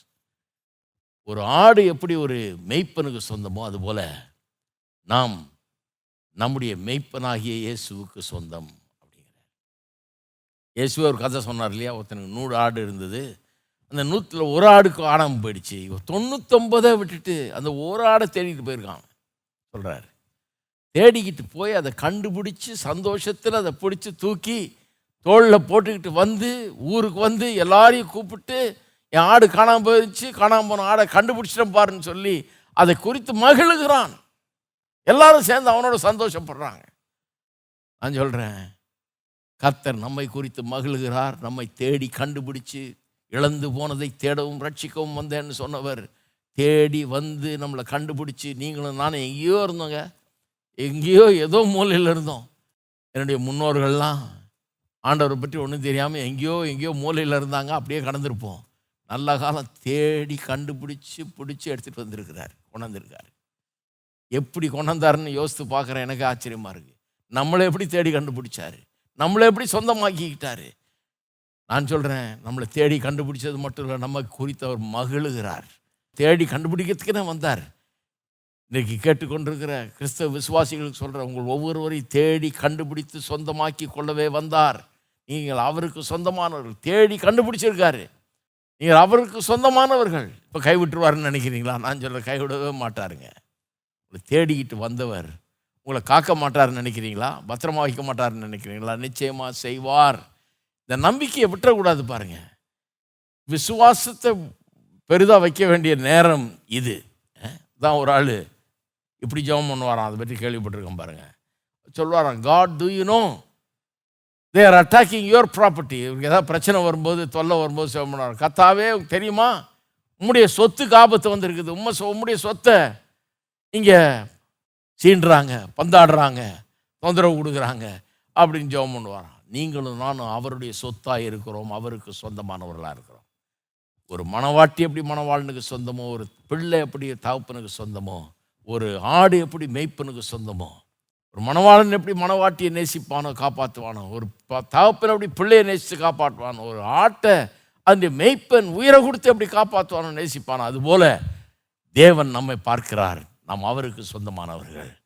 ஒரு ஆடு எப்படி ஒரு மெய்ப்பனுக்கு சொந்தமோ அதுபோல் நாம் நம்முடைய மெய்ப்பனாகிய இயேசுவுக்கு சொந்தம் அப்படிங்கிறார். இயேசுவே ஒரு கதை சொன்னார் இல்லையா? ஒருத்தனுக்கு நூறு ஆடு இருந்தது. அந்த நூற்றில் ஒரு ஆடுக்கு ஆடாமல் போயிடுச்சு. இவன் தொண்ணூத்தொம்பதை விட்டுட்டு அந்த ஒரு ஆடை தேடிட்டு போயிருக்கான் சொல்கிறாரு தேடிக்கிட்டு போய் அதை கண்டுபிடிச்சி சந்தோஷத்தில் அதை பிடிச்சி தூக்கி தோளில் போட்டுக்கிட்டு வந்து ஊருக்கு வந்து எல்லாரையும் கூப்பிட்டு என் ஆடு காணாமல் போயிடுச்சு காணாமல் போன ஆடை கண்டுபிடிச்சிட்டேன் பாருன்னு சொல்லி அதை குறித்து மகிழுகிறான். எல்லாரும் சேர்ந்து அவனோட சந்தோஷப்படுறாங்க. நான் சொல்கிறேன் கர்த்தர் நம்மை குறித்து மகிழ்கிறார் நம்மை தேடி கண்டுபிடிச்சு இழந்து போனதை தேடவும் ரட்சிக்கவும் வந்தேன்னு சொன்னவர். தேடி வந்து நம்மளை கண்டுபிடிச்சி நீங்களும் நானும் எங்கேயோ இருந்தோங்க. எங்கேயோ ஏதோ மூலையில் இருந்தோம். என்னுடைய முன்னோர்கள்லாம் ஆண்டவரை பற்றி ஒன்றும் தெரியாமல் எங்கேயோ எங்கேயோ மூலையில் இருந்தாங்க அப்படியே கடந்திருப்போம். நல்ல காலம் தேடி கண்டுபிடிச்சி பிடிச்சி எடுத்துகிட்டு வந்திருக்கிறார் கொண்டாந்துருக்காரு. எப்படி கொண்டாந்தாருன்னு யோசித்து பார்க்குறேன் எனக்கு ஆச்சரியமாக இருக்குது நம்மளை எப்படி தேடி கண்டுபிடிச்சாரு? நம்மளை எப்படி சொந்தமாக்கிக்கிட்டாரு? நான் சொல்கிறேன் நம்மளை தேடி கண்டுபிடிச்சது மட்டும் இல்லை நம்ம குறித்து அவர் மகிழுகிறார். தேடி கண்டுபிடிக்கிறதுக்குன்னு வந்தார். இன்றைக்கி கேட்டுக்கொண்டிருக்கிற கிறிஸ்தவ விசுவாசிகளுக்கு சொல்கிற உங்கள் ஒவ்வொருவரையும் தேடி கண்டுபிடித்து சொந்தமாக்கி கொள்ளவே வந்தார். நீங்கள் அவருக்கு சொந்தமானவர்கள் தேடி கண்டுபிடிச்சிருக்காரு. நீங்கள் அவருக்கு சொந்தமானவர்கள். இப்போ கைவிட்டுருவாருன்னு நினைக்கிறீங்களா? நான் சொல்கிற கைவிடவே மாட்டாருங்க. உங்களை தேடிக்கிட்டு வந்தவர். உங்களை காக்க மாட்டாருன்னு நினைக்கிறீங்களா? பத்திரமா வைக்க மாட்டாருன்னு நினைக்கிறீங்களா? நிச்சயமாக செய்வார். இந்த நம்பிக்கையை விட்டுறக்கூடாது பாருங்க. விசுவாசத்தை பெரிதாக வைக்க வேண்டிய நேரம் இது. தான் ஒரு ஆள் இப்படி ஜெபம் பண்ணுவாராம். அதை பற்றி கேள்விப்பட்டிருக்கேன் பாருங்கள் சொல்லுவாராம் God do you know they're attacking your property இவருக்கு ஏதாவது பிரச்சனை வரும்போது தொல்லை வரும்போது ஜெபம் பண்ணுவார் கத்தாவே உங்களுக்கு தெரியுமா? உம்முடைய சொத்துக்கு ஆபத்து வந்திருக்குது. உம்மை உம்முடைய சொத்தை இங்கே சீண்டுறாங்க பந்தாடுறாங்க தொந்தரவு கொடுக்குறாங்க. அப்படின்னு ஜெபம் பண்ணுவாராம். நீங்களும் நானும் அவருடைய சொத்தாக இருக்கிறோம் அவருக்கு சொந்தமானவர்களாக இருக்கிறோம். ஒரு மணவாட்டி எப்படி மணவாளனுக்கு சொந்தமோ ஒரு பிள்ளை எப்படி தகப்பனுக்கு சொந்தமோ ஒரு ஆடு எப்படி மெய்ப்பனுக்கு சொந்தமோ ஒரு மணவாளன் எப்படி மணவாட்டியை நேசிப்பானோ காப்பாற்றுவானோ ஒரு ப- தகப்பன் எப்படி பிள்ளையை நேசித்து காப்பாற்றுவானோ ஒரு ஆட்டை அந்த மெய்ப்பன் உயிரை கொடுத்து எப்படி காப்பாற்றுவானோ நேசிப்பானோ அதுபோல தேவன் நம்மை பார்க்கிறார். நாம் அவருக்கு சொந்தமானவர்கள்.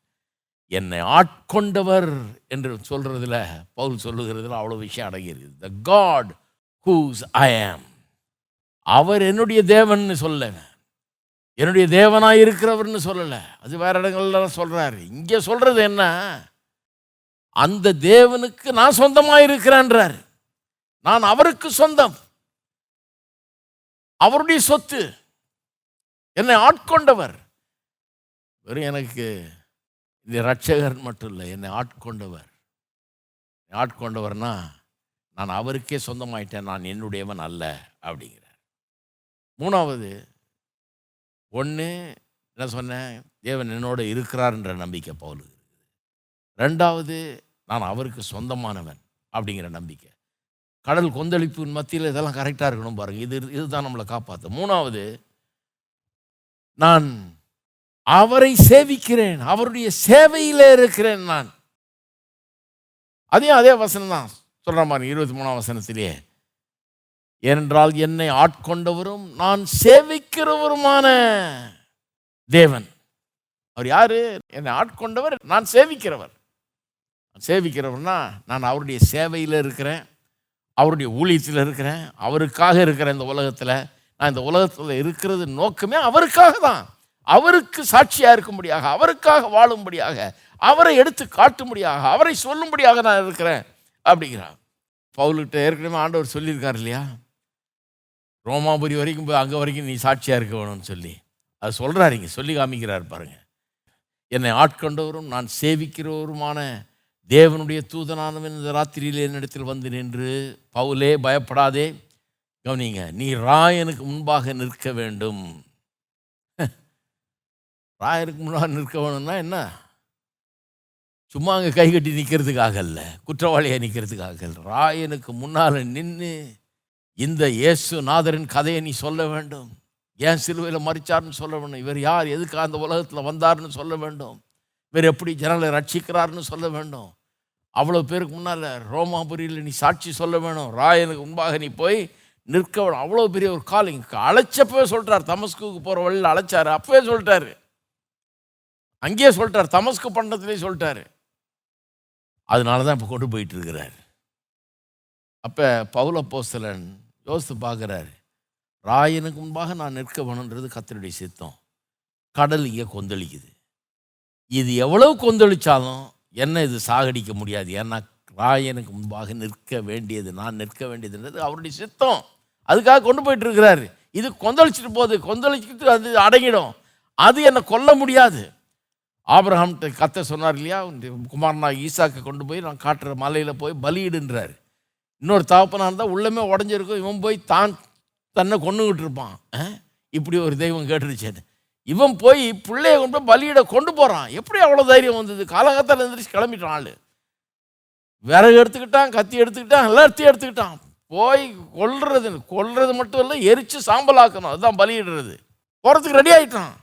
என்னை ஆட்கொண்டவர் என்று சொல்கிறதுல பவுல் சொல்லுகிறதுல அவ்வளோ விஷயம் அடங்கியிருக்கு த காட் ஹூஸ் ஐ ஆம் அவர் என்னுடைய தேவன்னு சொல்ல என்னுடைய தேவனாக இருக்கிறவர்னு சொல்லலை. அது வேறு இடங்கள்ல சொல்கிறாரு இங்கே சொல்கிறது என்ன? அந்த தேவனுக்கு நான் சொந்தமாக இருக்கிறேன்றார். நான் அவருக்கு சொந்தம். அவருடைய சொத்து. என்னை ஆட்கொண்டவர். வெறும் எனக்கு இந்த ரட்சகர் மட்டும் இல்லை என்னை ஆட்கொண்டவர். என்னை ஆட்கொண்டவர்னா நான் அவருக்கே சொந்தமாயிட்டேன் நான் என்னுடையவன் அல்ல அப்படிங்கிறார். மூணாவது ஒன்று என்ன சொன்னேன்? தேவன் என்னோட இருக்கிறார்ன்ற நம்பிக்கை பவுலுக்கு இருக்குது. ரெண்டாவது நான் அவருக்கு சொந்தமானவன் அப்படிங்கிற நம்பிக்கை. கடல் கொந்தளிப்பின் மத்தியில் இதெல்லாம் கரெக்டாக இருக்கணும் பாருங்கள் இது இதுதான் நம்மளை காப்பாற்று மூணாவது நான் அவரை சேவிக்கிறேன் அவருடைய சேவையில் இருக்கிறேன் நான். அதையும் அதே வசனம் தான் சொல்கிற மாதிரி இருபத்தி மூணாம் வசனத்திலேயே ஏனென்றால் என்னை ஆட்கொண்டவரும் நான் சேவிக்கிறவருமான தேவன். அவர் யாரு? என்னை ஆட்கொண்டவர் நான் சேவிக்கிறவர். சேவிக்கிறவர்னா நான் அவருடைய சேவையில் இருக்கிறேன் அவருடைய ஊழியத்தில் இருக்கிறேன் அவருக்காக இருக்கிறேன் இந்த உலகத்தில். நான் இந்த உலகத்தில் இருக்கிறது நோக்கமே அவருக்காக தான். அவருக்கு சாட்சியாக இருக்கும்படியாக அவருக்காக வாழும்படியாக அவரை எடுத்து காட்டும்படியாக அவரை சொல்லும்படியாக நான் இருக்கிறேன் அப்படிங்கிறார். பவுல்கிட்ட ஏற்கனவே ஆண்டவர் சொல்லியிருக்கார் இல்லையா? ரோமாபுரி வரைக்கும் போய் அங்கே வரைக்கும் நீ சாட்சியாக இருக்க வேணும்னு சொல்லி. அது சொல்கிறாரு இங்கே சொல்லி காமிக்கிறார் பாருங்கள் என்னை ஆட்கொண்டவரும் நான் சேவிக்கிறவருமான தேவனுடைய தூதனானவன் இந்த ராத்திரியில் என்னிடத்தில் வந்து நின்று பவுலே பயப்படாதே. கவனிங்க நீ ராயனுக்கு முன்பாக நிற்க வேண்டும். ராயனுக்கு முன்னால் நிற்க வேணும்னா என்ன? சும்மா அங்கே கை கட்டி நிற்கிறதுக்காக இல்லை குற்றவாளியாக நிற்கிறதுக்காக இல்லை ராயனுக்கு முன்னால் நின்று இந்த இயேசு நாதரின் கதையை நீ சொல்ல வேண்டும். ஏன் சிலுவையில் மறிச்சார்னு சொல்ல வேண்டும். இவர் யார்? எதுக்கு அந்த உலகத்தில் வந்தார்னு சொல்ல வேண்டும். இவர் எப்படி ஜனங்களை ரட்சிக்கிறார்னு சொல்ல வேண்டும். அவ்வளோ பேருக்கு முன்னால் ரோமாபுரியில் நீ சாட்சி சொல்ல வேணும். ராயனுக்கு முன்பாக நீ போய் நிற்க வேணும். அவ்வளோ பெரிய ஒரு காலிங் அழைச்சப்பவே சொல்கிறார் தமஸ்குக்கு போகிற வழியில் அழைச்சார். அப்பவே சொல்லிட்டாரு. அங்கேயே சொல்லிட்டார் தமஸ்கு பண்டத்திலே சொல்லிட்டாரு. அதனால தான் இப்போ கொண்டு போயிட்டு இருக்கிறார் அப்போ பவுல போஸ்தலன் யோசித்து பார்க்குறாரு ராயனுக்கு முன்பாக நான் நிற்க வேணுன்றது கத்தருடைய சித்தம். கடல் இங்கே கொந்தளிக்குது. இது எவ்வளவு கொந்தளிச்சாலும் என்ன இது சாகடிக்க முடியாது. ஏன்னா ராயனுக்கு முன்பாக நிற்க வேண்டியது நான் நிற்க வேண்டியதுன்றது அவருடைய சித்தம். அதுக்காக கொண்டு போயிட்டு இருக்கிறாரு இது கொந்தளிச்சிட்டு போகுது. கொந்தளிச்சுட்டு அது அடங்கிடும். அது என்னை கொல்ல முடியாது. ஆபிரஹாம்கிட்ட கத்த சொன்னார் இல்லையா குமாரனா ஈசாக்கை கொண்டு போய் நான் காட்டுற மலையில் போய் பலியிடுன்றார். இன்னொரு தகப்பனாக இருந்தால் உள்ளமே உடஞ்சிருக்கும். இவன் போய் தான் தன்னை கொண்டுகிட்டு இருப்பான். இப்படி ஒரு தெய்வம் கேட்டுருச்சேன்னு. இவன் போய் பிள்ளைய கொண்டு போய் பலியிட கொண்டு போகிறான் எப்படி அவ்வளோ தைரியம் வந்தது? காலகத்தில் எழுந்திரிச்சு கிளம்பிட்டான் ஆள். விறகு எடுத்துக்கிட்டான் கத்தி எடுத்துக்கிட்டான் எல்லாத்தையும் எடுத்துக்கிட்டான். போய் கொல்றது கொல்றது மட்டும் இல்லை எரித்து சாம்பலாக்கணும். அதுதான் பலியிடுறது. போகிறதுக்கு ரெடி ஆகிட்டான்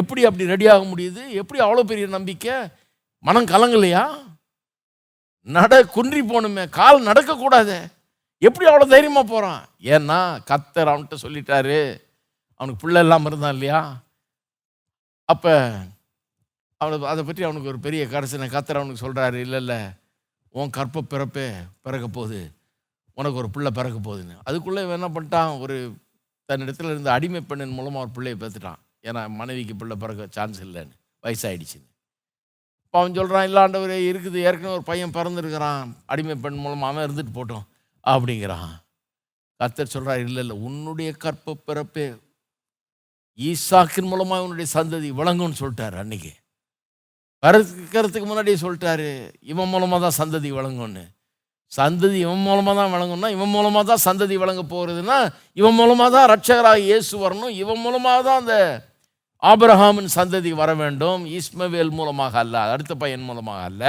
எப்படி அப்படி ரெடி ஆக முடியுது? எப்படி அவ்வளோ பெரிய நம்பிக்கை? மனம் கலங்கலையா? நட குன்றி போகணுமே கால் நடக்கக்கூடாது. எப்படி அவ்வளோ தைரியமாக போகிறான் ஏன்னா கத்தர் அவன்கிட்ட சொல்லிட்டாரு. அவனுக்கு பிள்ளை இல்லாமல் இருந்தான் இல்லையா? அப்போ அவனுக்கு அதை பற்றி அவனுக்கு ஒரு பெரிய கரசனை. கத்தர் அவனுக்கு சொல்கிறாரு இல்லை இல்லை. உன் கற்ப பிறப்பே பிறக்க போகுது. உனக்கு ஒரு பிள்ளை பிறக்க போகுதுன்னு. அதுக்குள்ளே இவன் என்ன பண்ணிட்டான்? ஒரு தன்னிடத்தில் இருந்த அடிமை பெண்ணின் மூலமாக ஒரு பிள்ளையை பேத்துட்டான் ஏன்னா மனைவிக்கு பிள்ளை பிறக்க சான்ஸ் இல்லைன்னு வயசாயிடுச்சுன்னு. இப்போ அவன் சொல்கிறான் இல்லாண்டவரே இருக்குது ஏற்கனவே ஒரு பையன் பிறந்திருக்கிறான் அடிமை பெண் மூலமாக அவன் இருந்துட்டு போட்டோம் அப்படிங்கிறான். கர்த்தர் சொல்கிறார் இல்லை இல்லை உன்னுடைய கற்ப பிறப்பே ஈசாக்கின் மூலமாக உன்னுடைய சந்ததி விளங்கும்னு சொல்லிட்டாரு அன்னைக்கு. பிறக்கிறதுக்கு முன்னாடியே சொல்லிட்டாரு இவன் மூலமாக தான் சந்ததி விளங்கும்னு. சந்ததி இவன் மூலமாக தான் விளங்கும்னா இவன் மூலமாக தான் சந்ததி விளங்க போகிறதுனா இவன் மூலமாக தான் ரட்சகராக இயேசு வரணும் இவன் மூலமாக தான் அந்த ஆபிரஹாமின் சந்ததி வர வேண்டும். இஸ்மவேல் மூலமாக அல்ல அடுத்த பையன் மூலமாக அல்ல.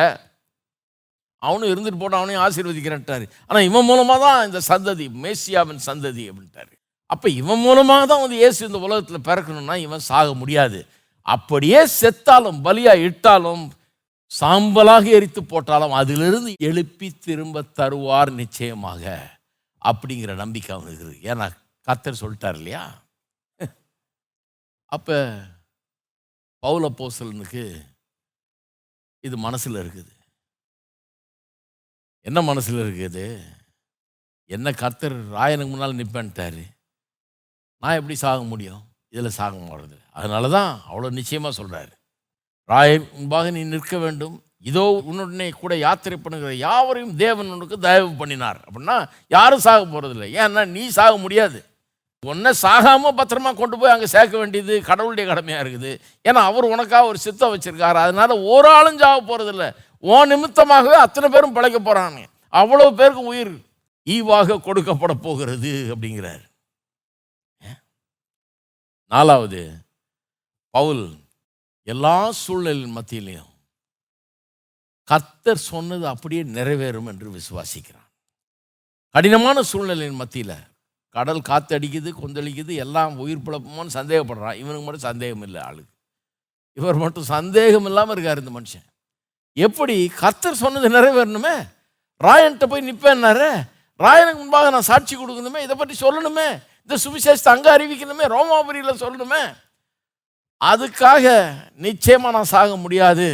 அவனும் இருந்துட்டு போட்டு அவனையும் ஆசீர்வதிக்கிறேன்ட்டாரு. ஆனால் இவன் மூலமாக தான் இந்த சந்ததி மேசியாவின் சந்ததி அப்படின்ட்டாரு. அப்போ இவன் மூலமாக தான் வந்து இயேசு இந்த உலகத்தில் பிறக்கணும்னா இவன் சாக முடியாது. அப்படியே செத்தாலும் பலியாக இட்டாலும் சாம்பலாக எரித்து போட்டாலும் அதிலிருந்து எழுப்பி திரும்ப தருவார் நிச்சயமாக. அப்படிங்கிற நம்பிக்கை அவனுக்கு இருக்குது ஏன்னா கத்தர் சொல்லிட்டார் இல்லையா? அப்போ பவுல போசலனுக்கு இது மனசில் இருக்குது. என்ன மனசில் இருக்குது? என்ன கர்த்தர் ராயனுக்கு முன்னால் நிற்பேன்ட்டாரு நான் எப்படி சாக முடியும்? இதில் சாக போகிறது அதனால தான் அவ்வளோ நிச்சயமாக சொல்கிறாரு ராயன் முன்பாக நீ நிற்க வேண்டும். இதோ உன்னுடனே கூட யாத்திரை பண்ணுகிற யாவரையும் தேவன் உனக்கு தயவு பண்ணினார். அப்படின்னா யாரும் சாக போகிறதில்ல ஏன்னா நீ சாக முடியாது. உன்னை சாகாமல் பத்திரமா கொண்டு போய் அங்கே சேர்க்க வேண்டியது கடவுளுடைய கடமையாக இருக்குது. ஏன்னா அவர் உனக்காக ஒரு சித்தம் வச்சுருக்காரு. அதனால ஒரு ஆளும் சாக போகிறதில்ல ஓ நிமித்தமாகவே அத்தனை பேரும் பிழைக்க போகிறாங்க அவ்வளோ பேருக்கு உயிர் ஈவாக கொடுக்கப்பட போகிறது அப்படிங்கிறார். நாலாவது பவுல் எல்லா சூழ்நிலையின் மத்தியிலையும் கர்த்தர் சொன்னது அப்படியே நிறைவேறும் என்று விசுவாசிக்கிறான். கடினமான சூழ்நிலையின் மத்தியில் கடல் காத்தடிக்குது கொந்தளிக்குது எல்லாம் உயிர் பிழப்பமான்னு சந்தேகப்படுறான். இவனுக்கு மட்டும் சந்தேகம் இல்லை ஆளுக்கு. இவர் மட்டும் சந்தேகம் இல்லாமல் இருக்கார் இந்த மனுஷன். எப்படி? கர்த்தர் சொன்னது நிறைவேறணுமே? ராயன்கிட்ட போய் நிற்பேன்னாரு ராயனுக்கு முன்பாக நான் சாட்சி கொடுக்கணுமே? இதை பற்றி சொல்லணுமே? இந்த சுவிசேஷத்தை அங்கே அறிவிக்கணுமே? ரோமாபுரியில் சொல்லணுமே? அதுக்காக நிச்சயமாக நான் சாக முடியாது.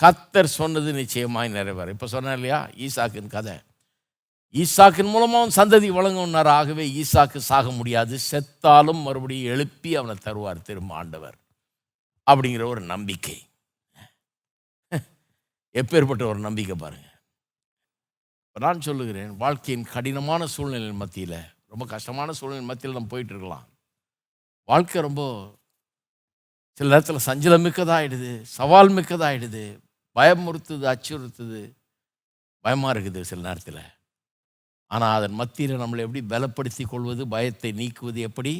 கத்தர் சொன்னது நிச்சயமாய் நிறைவேறும். இப்போ சொன்னேன் இல்லையா? ஈசாக்கின் கதை. ஈசாக்கின் மூலமாக அவன் சந்ததி வழங்குனார்? ஆகவே ஈசாக்கு சாக முடியாது. செத்தாலும் மறுபடியும் எழுப்பி அவனை தருவார் திரும்ப ஆண்டவர். அப்படிங்கிற ஒரு நம்பிக்கை. எப்பேற்பட்ட ஒரு நம்பிக்கை பாருங்கள் நான் சொல்லுகிறேன் வாழ்க்கையின் கடினமான சூழ்நிலை மத்தியில் ரொம்ப கஷ்டமான சூழ்நிலை மத்தியில் நம்ம போயிட்டுருக்கலாம் வாழ்க்கை ரொம்ப சில நேரத்தில் சஞ்சலம் மிக்கதாகிடுது சவால் மிக்கதாகிடுது பயமுறுத்துது அச்சுறுத்துது பயமாக இருக்குது சில நேரத்தில். ஆனால் அதன் மத்தியில் நம்மளை எப்படி பலப்படுத்தி கொள்வது பயத்தை நீக்குவது எப்படி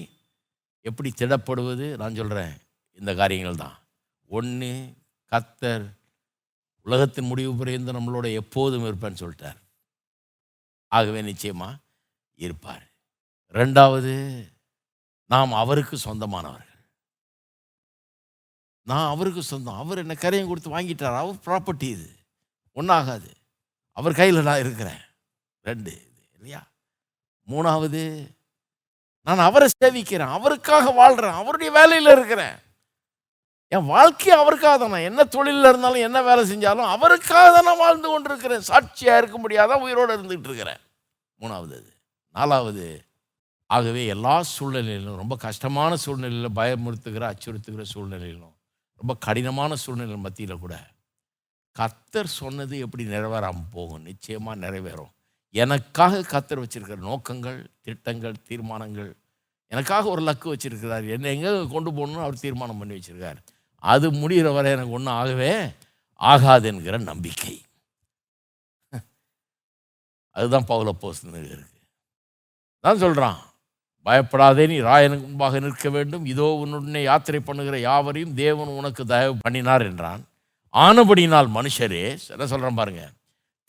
எப்படி திடப்படுவது நான் சொல்கிறேன் இந்த காரியங்கள் தான். ஒன்று கத்தர் உலகத்தின் முடிவு புரிந்து நம்மளோட எப்போதும் இருப்பேன்னு சொல்லிட்டார். ஆகவே நிச்சயமாக இருப்பார். ரெண்டாவது நாம் அவருக்கு சொந்தமானவர்கள். நான் அவருக்கு சொந்தம். அவர் என்ன கரையும் கொடுத்து வாங்கிட்டார். அவர் ப்ராப்பர்ட்டி இது. ஒன்றாகாது அவர் கையில் நான் இருக்கிறேன். ரெண்டு இல்லையா? மூணாவது நான் அவரை சேவிக்கிறேன் அவருக்காக வாழ்கிறேன் அவருடைய வேலையில் இருக்கிறேன். என் வாழ்க்கை அவருக்காக தான் நான் என்ன தொழிலில் இருந்தாலும் என்ன வேலை செஞ்சாலும் அவருக்காக தான் நான் வாழ்ந்து கொண்டிருக்கிறேன். சாட்சியாக இருக்க முடியாதான் உயிரோடு இருந்துகிட்டு இருக்கிறேன். மூணாவது அது நாலாவது ஆகவே எல்லா சூழ்நிலையிலும் ரொம்ப கஷ்டமான சூழ்நிலையில் பயமுறுத்துகிற அச்சுறுத்துகிற சூழ்நிலையிலும் ரொம்ப கடினமான சூழ்நிலை மத்தியில் கூட கத்தர் சொன்னது எப்படி நிறைவேறாமல் போகும் நிச்சயமாக நிறைவேறும். எனக்காக கத்தர் வச்சிருக்கிற நோக்கங்கள் திட்டங்கள் தீர்மானங்கள் எனக்காக ஒரு லக்கு வச்சுருக்கிறார். என்னை எங்கே கொண்டு போகணும்னு அவர் தீர்மானம் பண்ணி வச்சுருக்கார். அது முடிகிற வரை எனக்கு ஒன்றும் ஆகவே ஆகாது என்கிற நம்பிக்கை. அதுதான் பவுல போஸ்து இருக்கு. தான் சொல்கிறான் பயப்படாதே நீ ராயனுக்கு முன்பாக நிற்க வேண்டும். இதோ உன்னுடனே யாத்திரை பண்ணுகிற யாவரையும் தேவன் உனக்கு தயவு பண்ணினார் என்றான். ஆனபடினால் மனுஷரே என்ன சொல்கிறேன் பாருங்கள்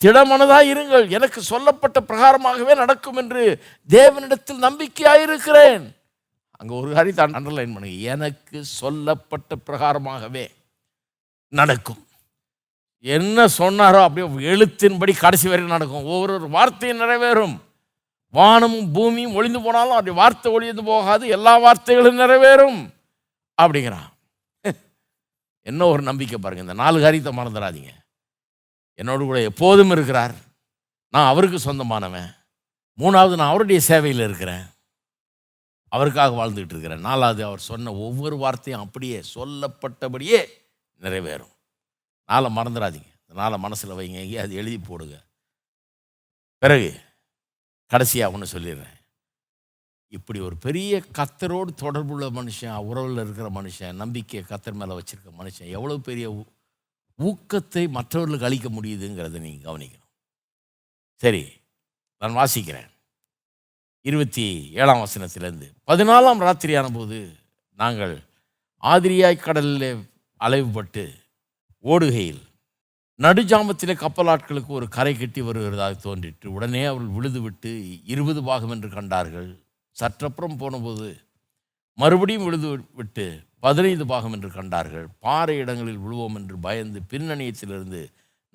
திடமனதாக இருங்கள். எனக்கு சொல்லப்பட்ட பிரகாரமாகவே நடக்கும் என்று தேவனிடத்தில் நம்பிக்கையாயிருக்கிறேன். அங்கே ஒரு காரியத்தை அண்டர்லைன் பண்ணுங்க. எனக்கு சொல்லப்பட்ட பிரகாரமாகவே நடக்கும். என்ன சொன்னாரோ அப்படியே எழுத்தின்படி கடைசி வரைக்கும் நடக்கும். ஒவ்வொரு வார்த்தையும் நிறைவேறும். வானமும் பூமியும் ஒளிந்து போனாலும் அப்படி வார்த்தை ஒளிந்து போகாது. எல்லா வார்த்தைகளும் நிறைவேறும். அப்படிங்கிறான். என்ன ஒரு நம்பிக்கை பாருங்கள் இந்த நாலு காரியத்தை மறந்துடாதீங்க. என்னோடு கூட எப்போதும் இருக்கிறார். நான் அவருக்கு சொந்தமானவன். மூணாவது நான் அவருடைய சேவையில் இருக்கிறேன். அவருக்காக வாழ்ந்துக்கிட்டு இருக்கிறேன். நாலாவது அவர் சொன்ன ஒவ்வொரு வார்த்தையும் அப்படியே சொல்லப்பட்டபடியே நிறைவேறும். நாளை மறந்துடாதீங்க. இந்த நாளை மனசில் வைங்க. எங்கேயும் அது எழுதி போடுங்க. பிறகு கடைசியாக ஒன்று சொல்லிடுறேன். இப்படி ஒரு பெரிய கத்தரோடு தொடர்புள்ள மனுஷன் உறவில் இருக்கிற மனுஷன் நம்பிக்கையை கத்தர் மேலே வச்சுருக்க மனுஷன் எவ்வளோ பெரிய ஊக்கத்தை மற்றவர்களுக்கு அளிக்க முடியுதுங்கிறத நீங்கள் கவனிக்கணும். சரி நான் வாசிக்கிறேன். இருபத்தி ஏழாம் வசனத்திலேருந்து. பதினாலாம் ராத்திரியான போது நாங்கள் ஆதிரியாய் கடலில் அலைவுபட்டு ஓடுகையில் நடுஜாமத்திலே கப்பலாட்களுக்கு ஒரு கரை கட்டி வருகிறதாக தோன்றிட்டு உடனே அவர்கள் விழுதுவிட்டு இருபது பாகம் என்று கண்டார்கள். சற்றப்புறம் போனபோது மறுபடியும் விழுது விட்டு பதினைந்து பாகம் என்று கண்டார்கள். பாறை இடங்களில் விழுவோம் என்று பயந்து பின்னணியத்திலிருந்து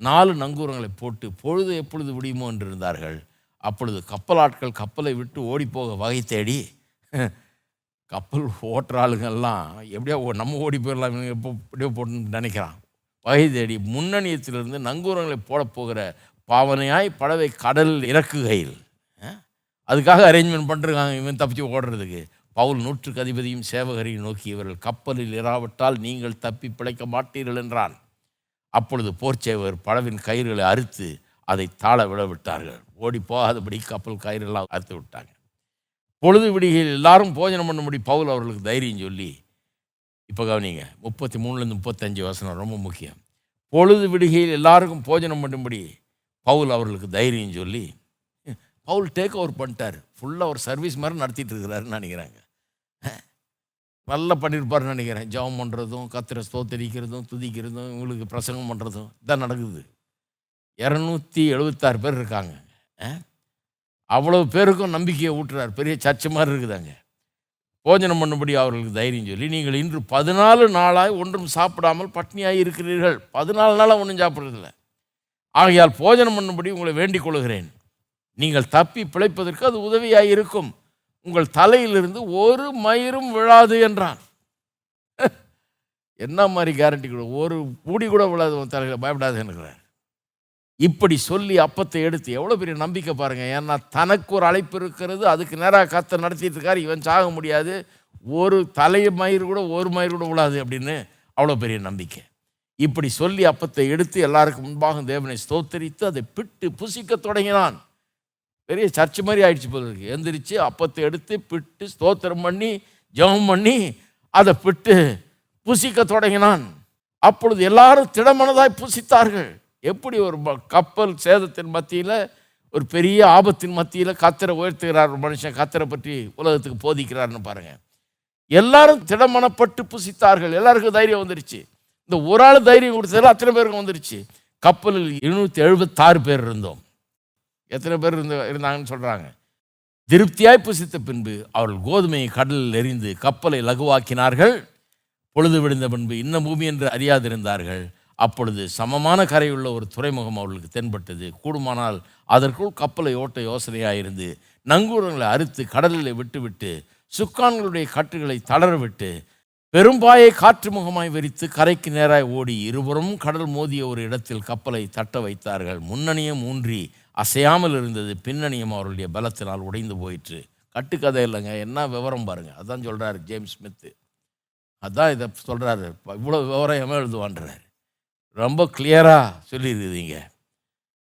நாலு நங்கூரங்களை போட்டு பொழுது எப்பொழுது விடியுமோ என்று இருந்தார்கள் அப்பொழுது கப்பலாட்கள் கப்பலை விட்டு ஓடிப்போக வகை தேடி கப்பல் ஓட்டுற ஆளுங்கள்லாம் எப்படியோ ஓ- நம்ம ஓடி போயிடலாம் எப்போ எப்படியோ போட்டுன்னு நினைக்கிறான். வகை தேடி முன்னணியத்திலிருந்து நங்கூரங்களை போட போகிற பாவனையாய் படவை கடலில் இறக்குகையில் அதுக்காக அரேஞ்ச்மெண்ட் பண்ணிருக்காங்க இவன் தப்பிச்சு ஓடுறதுக்கு. பவுல் நூற்றுக்கு அதிபதியும் சேவகரையும் நோக்கி இவர்கள் கப்பலில் இராவிட்டால் நீங்கள் தப்பி பிழைக்க மாட்டீர்கள் என்றான். அப்பொழுது போர்ச்சேவர் படவின் கயிறுகளை அறுத்து அதை தாழ விட விட்டார்கள் ஓடி போகாதபடி கப்பல் கயிறெல்லாம் அறுத்து விட்டாங்க. பொழுது விடிகையில் எல்லாரும் போஜனம் பண்ணும்படி பவுல் அவர்களுக்கு தைரியம் சொல்லி இப்போ கவனிங்க முப்பத்தி மூணுலேருந்து முப்பத்தஞ்சு வசனம் ரொம்ப முக்கியம். பொழுது விடுகையில் எல்லாருக்கும் போஜனம் பண்ணும்படி பவுல் அவர்களுக்கு தைரியம் சொல்லி பவுல் டேக் ஓவர் பண்ணிட்டார். ஃபுல்லாக ஒரு சர்வீஸ் மாதிரி நடத்திட்டு இருக்கிறாருன்னு நினைக்கிறாங்க. நல்லா பண்ணியிருப்பார்னு நினைக்கிறேன். ஜெபம் பண்ணுறதும் கத்திர ஸ்தோத்தரிக்கிறதும் துதிக்கிறதும் இவங்களுக்கு பிரசங்கம் பண்ணுறதும் இதான் நடக்குது. இரநூத்தி எழுபத்தாறு பேர் இருக்காங்க. அவ்வளோ பேருக்கும் நம்பிக்கையை ஊட்டுறார். பெரிய சர்ச்சு மாதிரி இருக்குதாங்க. போஜனம் பண்ணும்படி அவர்களுக்கு தைரியம் சொல்லி நீங்கள் இன்று பதினாலு நாளாக ஒன்றும் சாப்பிடாமல் பட்னியாக இருக்கிறீர்கள். பதினாலு நாளாக ஒன்றும் சாப்பிட்றதில்ல. ஆகையால் போஜனம் பண்ணும்படி உங்களை வேண்டிக் கொள்கிறேன். நீங்கள் தப்பி பிழைப்பதற்கு அது உதவியாக இருக்கும் உங்கள் தலையிலிருந்து ஒரு மயிரும் விழாது என்றான். என்ன மாதிரி கேரண்டி கூட? ஒரு கூடி கூட விழாது உன் தலையில் பயப்படாது என்கிறார். இப்படி சொல்லி அப்பத்தை எடுத்து எவ்வளோ பெரிய நம்பிக்கை பாருங்கள் ஏன்னா தனக்கு ஒரு அழைப்பு இருக்கிறது அதுக்கு நேராக கத்தை நடத்திட்டு இருக்கார் இவன் சாக முடியாது. ஒரு தலை மயிர் கூட ஒரு மயிர் கூட விழாது அப்படின்னு அவ்வளோ பெரிய நம்பிக்கை. இப்படி சொல்லி அப்பத்தை எடுத்து எல்லாருக்கும் முன்பாக தேவனை ஸ்தோத்தரித்து அதை பிட்டு புசிக்க தொடங்கினான். பெரிய சர்ச் மாதிரி ஆயிடுச்சு போல இருக்கு. எந்திரிச்சு அப்பத்தை எடுத்து பிட்டு ஸ்தோத்திரம் பண்ணி ஜெபம் பண்ணி அதை பிட்டு புசிக்க தொடங்கினான். அப்பொழுது எல்லாரும் திடமனதாய் புசித்தார்கள். எப்படி ஒரு கப்பல் சேதத்தின் மத்தியில் ஒரு பெரிய ஆபத்தின் மத்தியில் கத்தரை உயர்த்துகிறார் ஒரு மனுஷன் கத்தரை பற்றி உலகத்துக்கு போதிக்கிறார்னு பாருங்கள் எல்லாரும் திடமனப்பட்டு புசித்தார்கள். எல்லாருக்கும் தைரியம் வந்துருச்சு. இந்த ஒரு ஆள் தைரியம் கொடுத்ததில் அத்தனை பேருக்கும் வந்துருச்சு. கப்பலில் இருநூற்றி எழுபத்தாறு பேர் இருந்தோம். எத்தனை பேர் இருந்த இருந்தாங்கன்னு சொல்கிறாங்க திருப்தியாய் புசித்த பின்பு அவர்கள் கோதுமையை கடலில் எறிந்து கப்பலை லகுவாக்கினார்கள். பொழுது விழுந்த பின்பு இன்ன பூமி என்று அறியாதிருந்தார்கள். அப்பொழுது சமமான கரையுள்ள ஒரு துறைமுகம் அவர்களுக்கு தென்பட்டது. கூடுமானால் அதற்குள் கப்பலை ஓட்ட யோசனையாயிருந்து நங்கூரங்களை அறுத்து கடலில் விட்டுவிட்டு சுக்கான்களுடைய கட்டுகளை தளரவிட்டு பெரும்பாயை காற்று முகமாய் விரித்து கரைக்கு நேராய் ஓடி இருபுறமும் கடல் மோதிய ஒரு இடத்தில் கப்பலை தட்ட வைத்தார்கள். முன்னணியும் ஊன்றி அசையாமல் இருந்தது. பின்னணியும் அவருடைய பலத்தினால் உடைந்து போயிற்று. கட்டுக்கதை இல்லைங்க. என்ன விவரம் பாருங்க. அதான் சொல்கிறாரு ஜேம்ஸ் ஸ்மித்து அதான் இதை சொல்கிறாரு இவ்வளோ விவரம் எவன் எழுதுவான்றார். ரொம்ப கிளியராக சொல்லியிருக்குதுங்க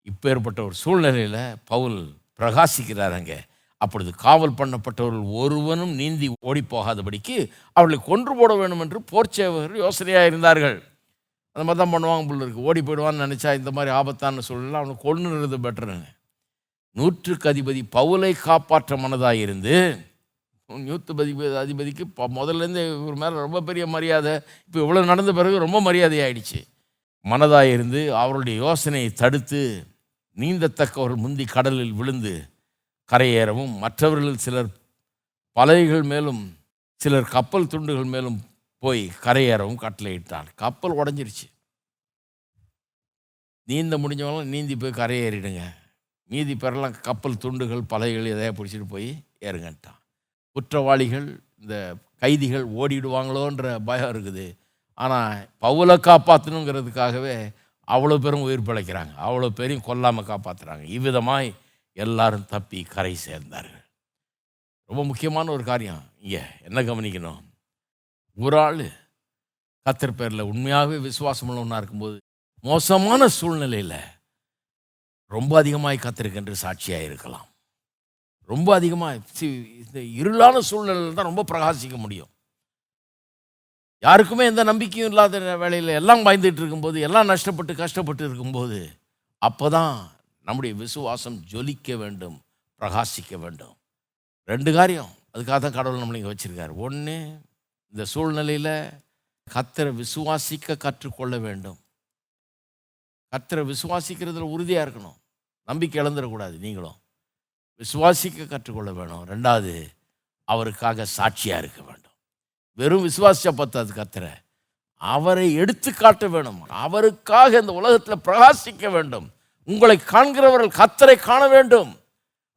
இப்போ ஏற்பட்ட ஒரு சூழ்நிலையில் பவுல் பிரகாசிக்கிறாருங்க அப்பொழுது காவல் பண்ணப்பட்டவர்கள் ஒருவனும் நீந்தி ஓடி போகாதபடிக்கு அவர்களை கொன்று போட வேண்டும் என்று போர்ச்சேவகர் யோசனையாக இருந்தார்கள் அந்த மாதிரி தான் பண்ணுவாங்க பிள்ளை இருக்குது ஓடி போயிடுவான்னு நினச்சா இந்த மாதிரி ஆபத்தான சொல்லலாம். அவனை கொன்னுறது பெட்டருங்க நூற்றுக்கு அதிபதி பவுலை காப்பாற்ற மனதாக இருந்து நூற்றுபதி அதிபதிக்கு ப- முதல்லேருந்து இவர் மேலே ரொம்ப பெரிய மரியாதை இப்போ இவ்வளோ நடந்த பிறகு ரொம்ப மரியாதை ஆயிடுச்சு மனதாக இருந்து அவருடைய யோசனையை தடுத்து நீந்தத்தக்கவர்கள் முந்தி கடலில் விழுந்து கரையேறவும் மற்றவர்கள் சிலர் பலகைகள் மேலும் சிலர் கப்பல் துண்டுகள் மேலும் போய் கரையேறவும் கட்டளையிட்டார் கப்பல் உடஞ்சிருச்சு. நீந்த முடிஞ்சவங்களாம் நீந்தி போய் கரையேறிடுங்க. மீதி பேரெல்லாம் கப்பல் துண்டுகள் பலகைகள் எதையா பிடிச்சிட்டு போய் ஏறுங்கன்ட்டான். குற்றவாளிகள் இந்த கைதிகள் ஓடிடுவாங்களோன்ற பயம் இருக்குது. ஆனால் பவுலை காப்பாற்றணுங்கிறதுக்காகவே அவ்வளோ பேரும் உயிர் பிழைக்கிறாங்க. அவ்வளோ பேரையும் கொல்லாமல் காப்பாற்றுறாங்க இவ்விதமாய் எல்லாரும் தப்பி கரை சேர்ந்தார்கள். ரொம்ப முக்கியமான ஒரு காரியம். இங்கே என்ன கவனிக்கணும்? ஒரு ஆள். கத்தர் பேரில் உண்மையாகவே விசுவாசம் உள்ளவனாக இருக்கும்போது மோசமான சூழ்நிலையில் ரொம்ப அதிகமாக கத்திருக்கின்ற சாட்சியாக இருக்கலாம். ரொம்ப அதிகமாக இந்த இருளான சூழ்நிலையில் தான் ரொம்ப பிரகாசிக்க முடியும். யாருக்குமே எந்த நம்பிக்கையும் இல்லாத வேலையில் எல்லாம் பயந்துட்டு இருக்கும்போது எல்லாம் நஷ்டப்பட்டு கஷ்டப்பட்டு இருக்கும்போது அப்போ தான் நம்முடைய விசுவாசம் ஜொலிக்க வேண்டும் பிரகாசிக்க வேண்டும். ரெண்டு காரியம். அதுக்காக தான் கடவுள் நம்மளை இங்கே வச்சுருக்காரு. ஒன்று இந்த சூழ்நிலையில் கத்தரை விசுவாசிக்க கற்றுக்கொள்ள வேண்டும். கத்தரை விசுவாசிக்கிறதுல உறுதியாக இருக்கணும். நம்பிக்கை இழந்துடக்கூடாது நீங்களும். விசுவாசிக்க கற்றுக்கொள்ள வேணும். ரெண்டாவது அவருக்காக சாட்சியாக இருக்க வேண்டும். வெறும் விசுவாசிச்சா பத்தாது கத்தரை அவரை எடுத்து காட்ட வேணும். அவருக்காக இந்த உலகத்தில் பிரகாசிக்க வேண்டும். உங்களை காண்கிறவர்கள் கத்தரை காண வேண்டும்.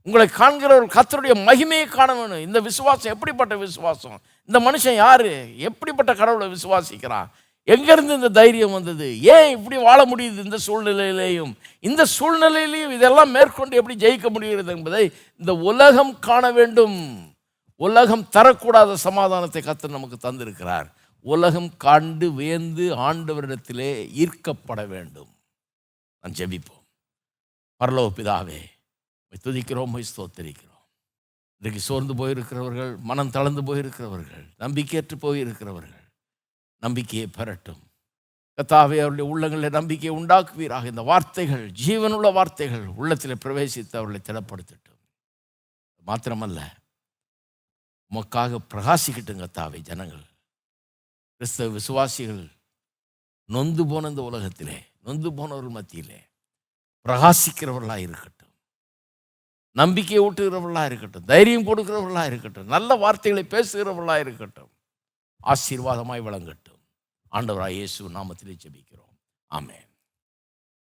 உங்களை காண்கிறவர்கள் கத்தருடைய மகிமையை காண வேணும் இந்த விசுவாசம் எப்படிப்பட்ட விசுவாசம்? இந்த மனுஷன் யார்? எப்படிப்பட்ட கடவுளை விசுவாசிக்கிறான்? எங்கேருந்து இந்த தைரியம் வந்தது? ஏன் இப்படி வாழ முடியுது இந்த சூழ்நிலையிலேயும்? இந்த சூழ்நிலையிலையும் இதெல்லாம் மேற்கொண்டு எப்படி ஜெயிக்க முடிகிறது என்பதை இந்த உலகம் காண வேண்டும். உலகம் தரக்கூடாத சமாதானத்தை கத்து நமக்கு தந்திருக்கிறார். உலகம் காண்டு வியந்து ஆண்டவரிடத்திலே ஈர்க்கப்பட வேண்டும். நான் ஜெபிப்போம். பரலோ பிதாவே துதிக்கிறோம் ஸ்தோத்திரிக்கிறோம். இன்றைக்கு சோர்ந்து போயிருக்கிறவர்கள் மனம் தளர்ந்து போயிருக்கிறவர்கள் நம்பிக்கையற்று போயிருக்கிறவர்கள். நம்பிக்கையை பெறட்டும் கத்தாவே அவருடைய உள்ளங்களில் நம்பிக்கையை உண்டாக்குவீராக. இந்த வார்த்தைகள் ஜீவனுள்ள வார்த்தைகள் உள்ளத்தில் பிரவேசித்து அவர்களை திடப்படுத்தட்டும். மாத்திரமல்ல உமக்காக பிரகாசிக்கட்டும் கத்தாவை ஜனங்கள். கிறிஸ்தவ விசுவாசிகள் நொந்து போன இந்த உலகத்திலே நொந்து போனவர்கள் மத்தியிலே பிரகாசிக்கிறவர்களாக இருக்கட்டும் நம்பிக்கை ஊட்டுகிறவர்களாக இருக்கட்டும் தைரியம் கொடுக்கிறவர்களாக இருக்கட்டும் நல்ல வார்த்தைகளை பேசுகிறவர்களாக இருக்கட்டும் ஆசீர்வாதமாய் விளங்கட்டும். ஆண்டவராக இயேசு நாமத்திலே ஜெபிக்கிறோம். ஆமே